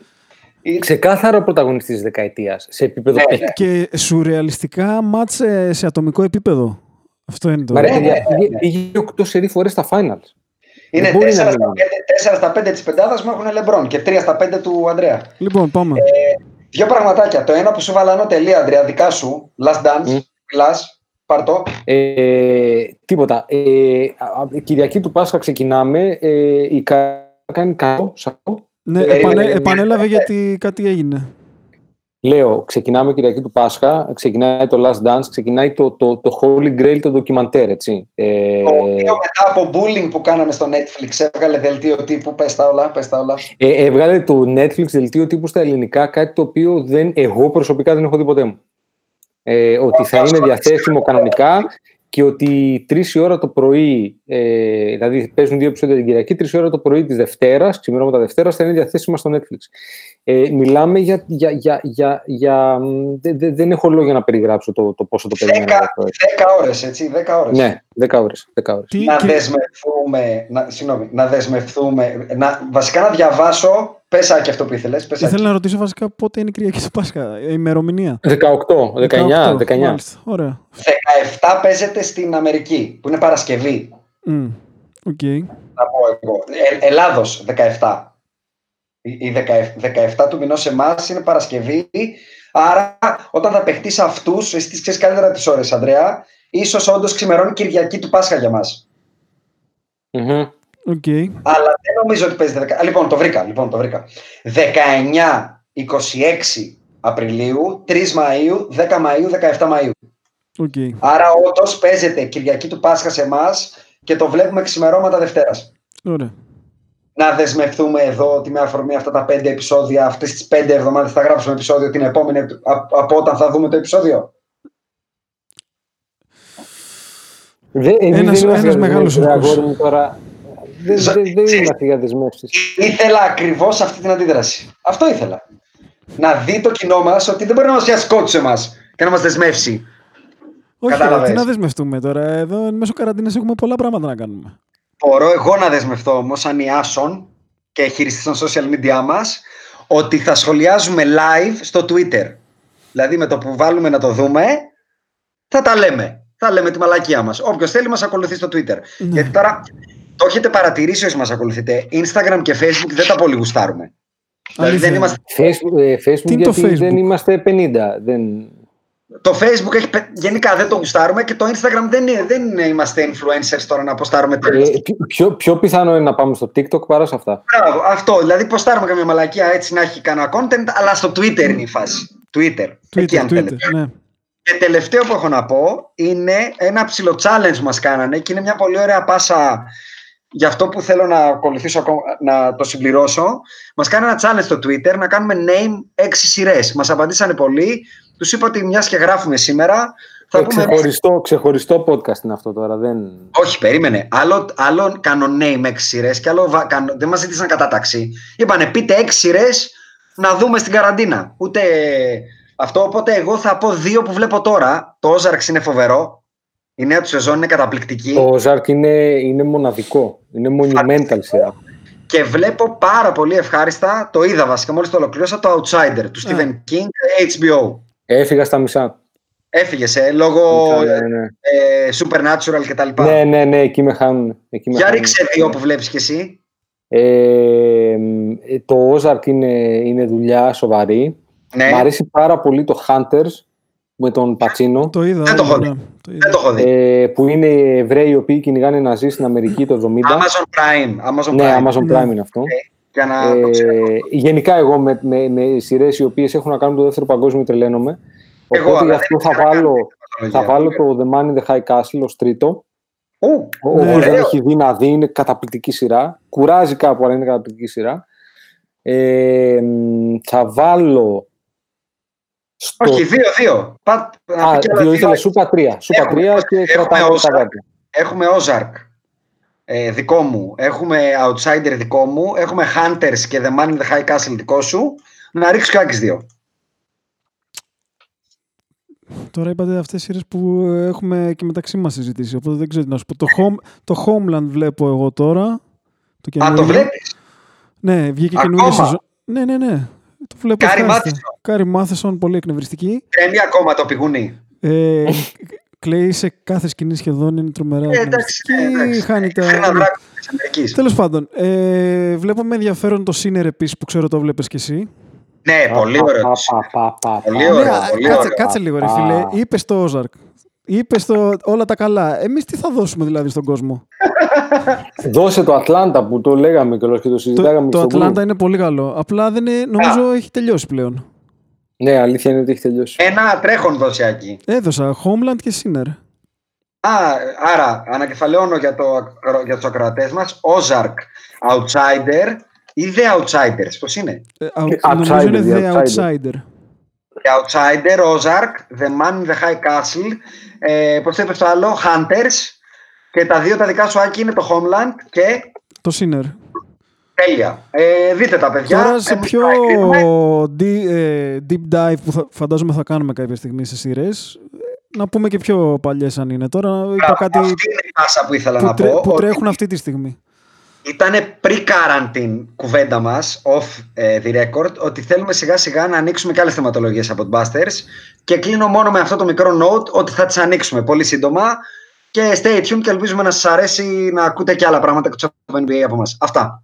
ξεκάθαρο πρωταγωνιστής της δεκαετίας σε επίπεδο Ναι, παίκτη. ναι. Και σουρεαλιστικά μάτς σε, σε ατομικό επίπεδο. Αυτό είναι το. Μα ρε Ναι, παιδιά, ναι, ναι, πήγε- ναι. πήγε 8 σερί φορές στα finals. είναι δεν μπορεί 4 να στα, μην 5, 4 στα 5 της πεντάδας μου έχουν Λεμπρόν και 3 στα 5 του Ανδρέα. Λοιπόν, πάμε. Ε, Δύο πραγματάκια. Το ένα που σου βάλα ενώ τελεία, Ανδρέα, δικά σου. Last dance. Μμ. Μιλάς. Πάρ' το. Ε, τίποτα. Ε, α- α- Κυριακή του Πάσχα ξεκινάμε. Ε, η κα... κάνει καλό. σ' ακούω. Ναι, ε, επανε- ε, επανέλαβε ε, γιατί κάτι έγινε. Λέω, ξεκινάμε Κυριακή του Πάσχα, ξεκινάει το Last Dance, ξεκινάει το, το, το Holy Grail, το ντοκιμαντέρ, έτσι. Ε, Το οποίο μετά από bullying που κάναμε στο Netflix έβγαλε δελτίο τύπου. Πες τα όλα, πες τα όλα. ε, έβγαλε το Netflix δελτίο τύπου στα ελληνικά, κάτι το οποίο δεν, εγώ προσωπικά δεν έχω δει ποτέ μου. Ε, ότι θα είναι διαθέσιμο κανονικά και ότι τρεις η ώρα το πρωί, ε, δηλαδή παίζουν δύο επεισόδια την Κυριακή, τρεις η ώρα το πρωί της Δευτέρας, ξημερώματα Δευτέρας, θα είναι διαθέσιμα στο Netflix. Ε, μιλάμε για. για, για, για, για μ, δε- δε- δεν έχω λόγια να περιγράψω το, το πόσο το περιμένω. 10, αυτό. 10 ώρες, έτσι. 10 ώρες. Ναι, 10 ώρες. 10 ώρες. Τι, να και- δεσμευτούμε, να, συγγνώμη, να δεσμευτούμε, να, βασικά να διαβάσω, πες Άκη αυτό που ήθελες, πες Άκη. Ήθελα να ρωτήσω βασικά πότε είναι η Κυριακή του Πάσχα, η ημερομηνία; 18, 19, 18, 19. Μάλιστα, ωραία. 17 παίζεται στην Αμερική, που είναι Παρασκευή, Μμ, Οκ. να πω εγώ. Ε, Ελλάδος 17. Η η 17 του μηνός εμάς είναι Παρασκευή, άρα όταν θα παιχτεί σ' αυτούς, εσύ τις ξέρεις καλύτερα τις ώρες, Ανδρέα, ίσως όντως ξημερώνει Κυριακή του Πάσχα για μας. Μμμ. Οκ. Αλλά δεν νομίζω ότι παίζεται. δεκα- Λοιπόν, το βρήκα. Λοιπόν, το βρήκα. 19-26 Απριλίου, 3 Μαΐου, 10 Μαΐου, 17 Μαΐου. Οκ. Άρα όντως παίζεται Κυριακή του Πάσχα σε εμάς και το βλέπουμε ξημερώματα Δευτέρας. Ωραία. Να δεσμευτούμε εδώ ότι με αφορμή αυτά τα πέντε επεισόδια, αυτές τις πέντε εβδομάδες θα γράψουμε επεισόδιο την επόμενη α- από όταν θα δούμε το επεισόδιο; Δε- εμείς Ένας- δεν είμαστε ένας για μεγάλος δεσμεύσεις, όγκος. αγόρι μου, τώρα. Δεν Ζω- δεν- δεν ξέρεις- είμαστε για δεσμεύσει. Ήθελα ακριβώς αυτή την αντίδραση. Αυτό ήθελα. Να δει το κοινό μας ότι δεν μπορεί να μας πιάσει κότσο σε εμάς και να μας δεσμεύσει. Όχι, Κατάλαβες. τι να δεσμευτούμε τώρα. Εδώ εν μέσω καραντίνας έχουμε πολλά πράγματα να κάνουμε. Μπορώ εγώ να δεσμευτώ όμως, σαν Ιάσον και χειριστή των social media μας, ότι θα σχολιάζουμε live στο Twitter. Δηλαδή με το που βάλουμε να το δούμε, θα τα λέμε. Θα λέμε τη μαλακία μας. Όποιος θέλει, μας ακολουθεί στο Twitter. Ναι. Γιατί τώρα το έχετε παρατηρήσει όσοι μας ακολουθείτε. Instagram και Facebook δεν τα πολύ γουστάρουμε. Δηλαδή Αλήθεια δεν είναι. είμαστε... Facebook, ε, Facebook Τι είναι το γιατί δεν Facebook? είμαστε 50. Δεν... Το Facebook έχει... πε- γενικά δεν το γουστάρουμε και το Instagram δεν, είναι, δεν είναι- είμαστε influencers τώρα να αποστάρουμε τέλος. Ε, πιο- πιο, πιο πιθανό είναι να πάμε στο TikTok παρά σε αυτά. Μπράβο, αυτό. Δηλαδή, ποστάρουμε καμία μαλακία έτσι να έχει κανένα content, αλλά στο Twitter είναι η φάση. Twitter. Εκεί Twitter, αν θέλετε. Twitter. Ναι. Και τελευταίο που έχω να πω είναι ένα ψηλό challenge που μας κάνανε και είναι μια πολύ ωραία πάσα για αυτό που θέλω να ακολουθήσω, ακόμα- να το συμπληρώσω. Μας κάνει ένα challenge στο Twitter να κάνουμε name 6 σειρές. Μας απαντήσανε πολλοί Τους είπα ότι μιας και γράφουμε σήμερα. Θα Ε, πούμε ξεχωριστό, ξεχωριστό podcast είναι αυτό τώρα. Δεν... Όχι, περίμενε. Άλλο, άλλο κάνω name 6 σειρές και άλλο βα- κάνω, δεν μας ζήτησαν κατάταξη. Είπανε πείτε 6 σειρές να δούμε στην καραντίνα. Ούτε αυτό. Οπότε εγώ θα πω δύο που βλέπω τώρα. Το Ozarks είναι φοβερό. Η νέα του σεζόν είναι καταπληκτική. Το Ozark είναι, είναι μοναδικό. Είναι monumental σειρά. Και βλέπω πάρα πολύ ευχάριστα, το είδα βασικά μόλις το ολοκλήρωσα, το Outsider του Stephen King HBO. Έφυγα στα μισά. Έφυγες ε, λόγω Ναι, ναι. ε, Supernatural κτλ. Ναι, ναι, ναι, εκεί με χάνουν. Εκεί με Για χάνουν. ρίξε δύο που βλέπεις κι εσύ. Ε, το Ozark είναι, είναι δουλειά σοβαρή. Ναι. Μ' αρέσει πάρα πολύ το Hunters με τον Πατσίνο. Το είδα. Δεν το ναι, έχω ναι, δει. το είδα. Δεν το έχω δει. Ε, που είναι οι Εβραίοι οι οποίοι κυνηγάνε ναζί στην Αμερική το 70. Amazon Prime. Amazon ναι, Prime. Amazon Prime είναι αυτό. Για να το ξέρω. Ε, γενικά εγώ με, με, με σειρές οι οποίες έχουν να κάνουν το δεύτερο παγκόσμιο τρελαίνομαι. Εγώ, Οπότε γι' αλλά αυτό δεν θα ξέρω καν βάλω, την θα βάλω το The Man in the High Castle ως τρίτο. Ου, Όποιος Ναι. δεν έχει δει να δει, είναι καταπληκτική σειρά. Κουράζει κάπου, αλλά είναι καταπληκτική σειρά. Ε, μ, θα βάλω. Στο... Όχι, δύο-δύο. Πα, να Α, πει κι άλλα δύο δύο. ήθελα σούπα τρία. Σούπα Έχουμε- τρία και έχουμε κρατάμε όσα. τα γάτια. Έχουμε Ozark. Ε, δικό μου. Έχουμε Outsider δικό μου. Έχουμε Hunters και The Man in the High Castle δικό σου. Να ρίξω και άκης δύο. Τώρα είπατε αυτές τι σειρές που έχουμε και μεταξύ μας συζητήσει. Οπότε δεν ξέρω τι να σου πω. Το, home, το Homeland βλέπω εγώ τώρα. Το Α, το καινούριο. βλέπεις; Ναι, βγήκε Ακόμα; καινούργια σεζόν. Ναι, ναι, ναι. Το βλέπω. Κάρι ευχάριστα. Μάθισον. Κάρι Μάθισον, πολύ εκνευριστική. Τρέμει ακόμα το πηγούνι. Ε, κλαίει σε κάθε σκηνή σχεδόν, είναι τρομερά Ε, εντάξει, εκνευριστική. ε, εντάξει. Χάνει τα... Ένα δράκο της Αμερικής. Τέλος πάντων, ε, βλέπω με ενδιαφέρον το Sinner επίσης που ξέρω το βλέπεις κι εσύ. Ναι, πολύ Πα, ωραίο. πα, πα, πα, πα, Πολύ πα. ωραίο. Ναι, πολύ κάτσε, ωραίο. κάτσε λίγο, ρε Α. φίλε. Είπες το Ozark. Είπες το όλα τα καλά. Εμείς τι θα δώσουμε δηλαδή στον κόσμο; [LAUGHS] Δώσε το Ατλάντα που το λέγαμε και και το συζητάγαμε Το, το στο group. Ατλάντα είναι πολύ καλό. Απλά δεν είναι, νομίζω έχει τελειώσει πλέον. Ναι, αλήθεια είναι ότι έχει τελειώσει. Ένα τρέχον δοσιάκι. Έδωσα Homeland και Sinner. Α, άρα ανακεφαλαιώνω για, το, ακρο- για τους ακροατές μας Ozark, Outsider ή The Outsiders, πώς είναι; Ε, out- Outsider, νομίζω είναι The The Outsider. Outsider. The Outsider, Ozark, The Man in the High Castle, ε, πώς το είπες το άλλο, Hunters και τα δύο τα δικά σου Άκη είναι το Homeland και Το Sinner. Τέλεια. Ε, δείτε τα παιδιά. Τώρα σε Εμείς πιο τα εγκρίνουμε. deep, ε, deep dive που θα, φαντάζομαι θα κάνουμε κάποια στιγμή σε σειρές. Να πούμε και πιο παλιές αν είναι. Τώρα είπα Μπράβο, κάτι Αυτή είναι η πάσα που ήθελα που, να τρέ- πω. που ότι τρέχουν αυτή τη στιγμή. Ήτανε pre-quarantine κουβέντα μας, off ε, the record, ότι θέλουμε σιγά σιγά να ανοίξουμε και άλλες θεματολογίες από την Busters και κλείνω μόνο με αυτό το μικρό note ότι θα τις ανοίξουμε πολύ σύντομα και stay tuned και ελπίζουμε να σας αρέσει να ακούτε και άλλα πράγματα εκτός από το NBA από μας. Αυτά.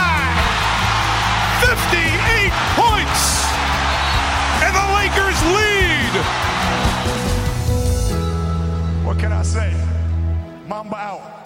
My! 58 points! And the Lakers lead! What can I say? Mamba out.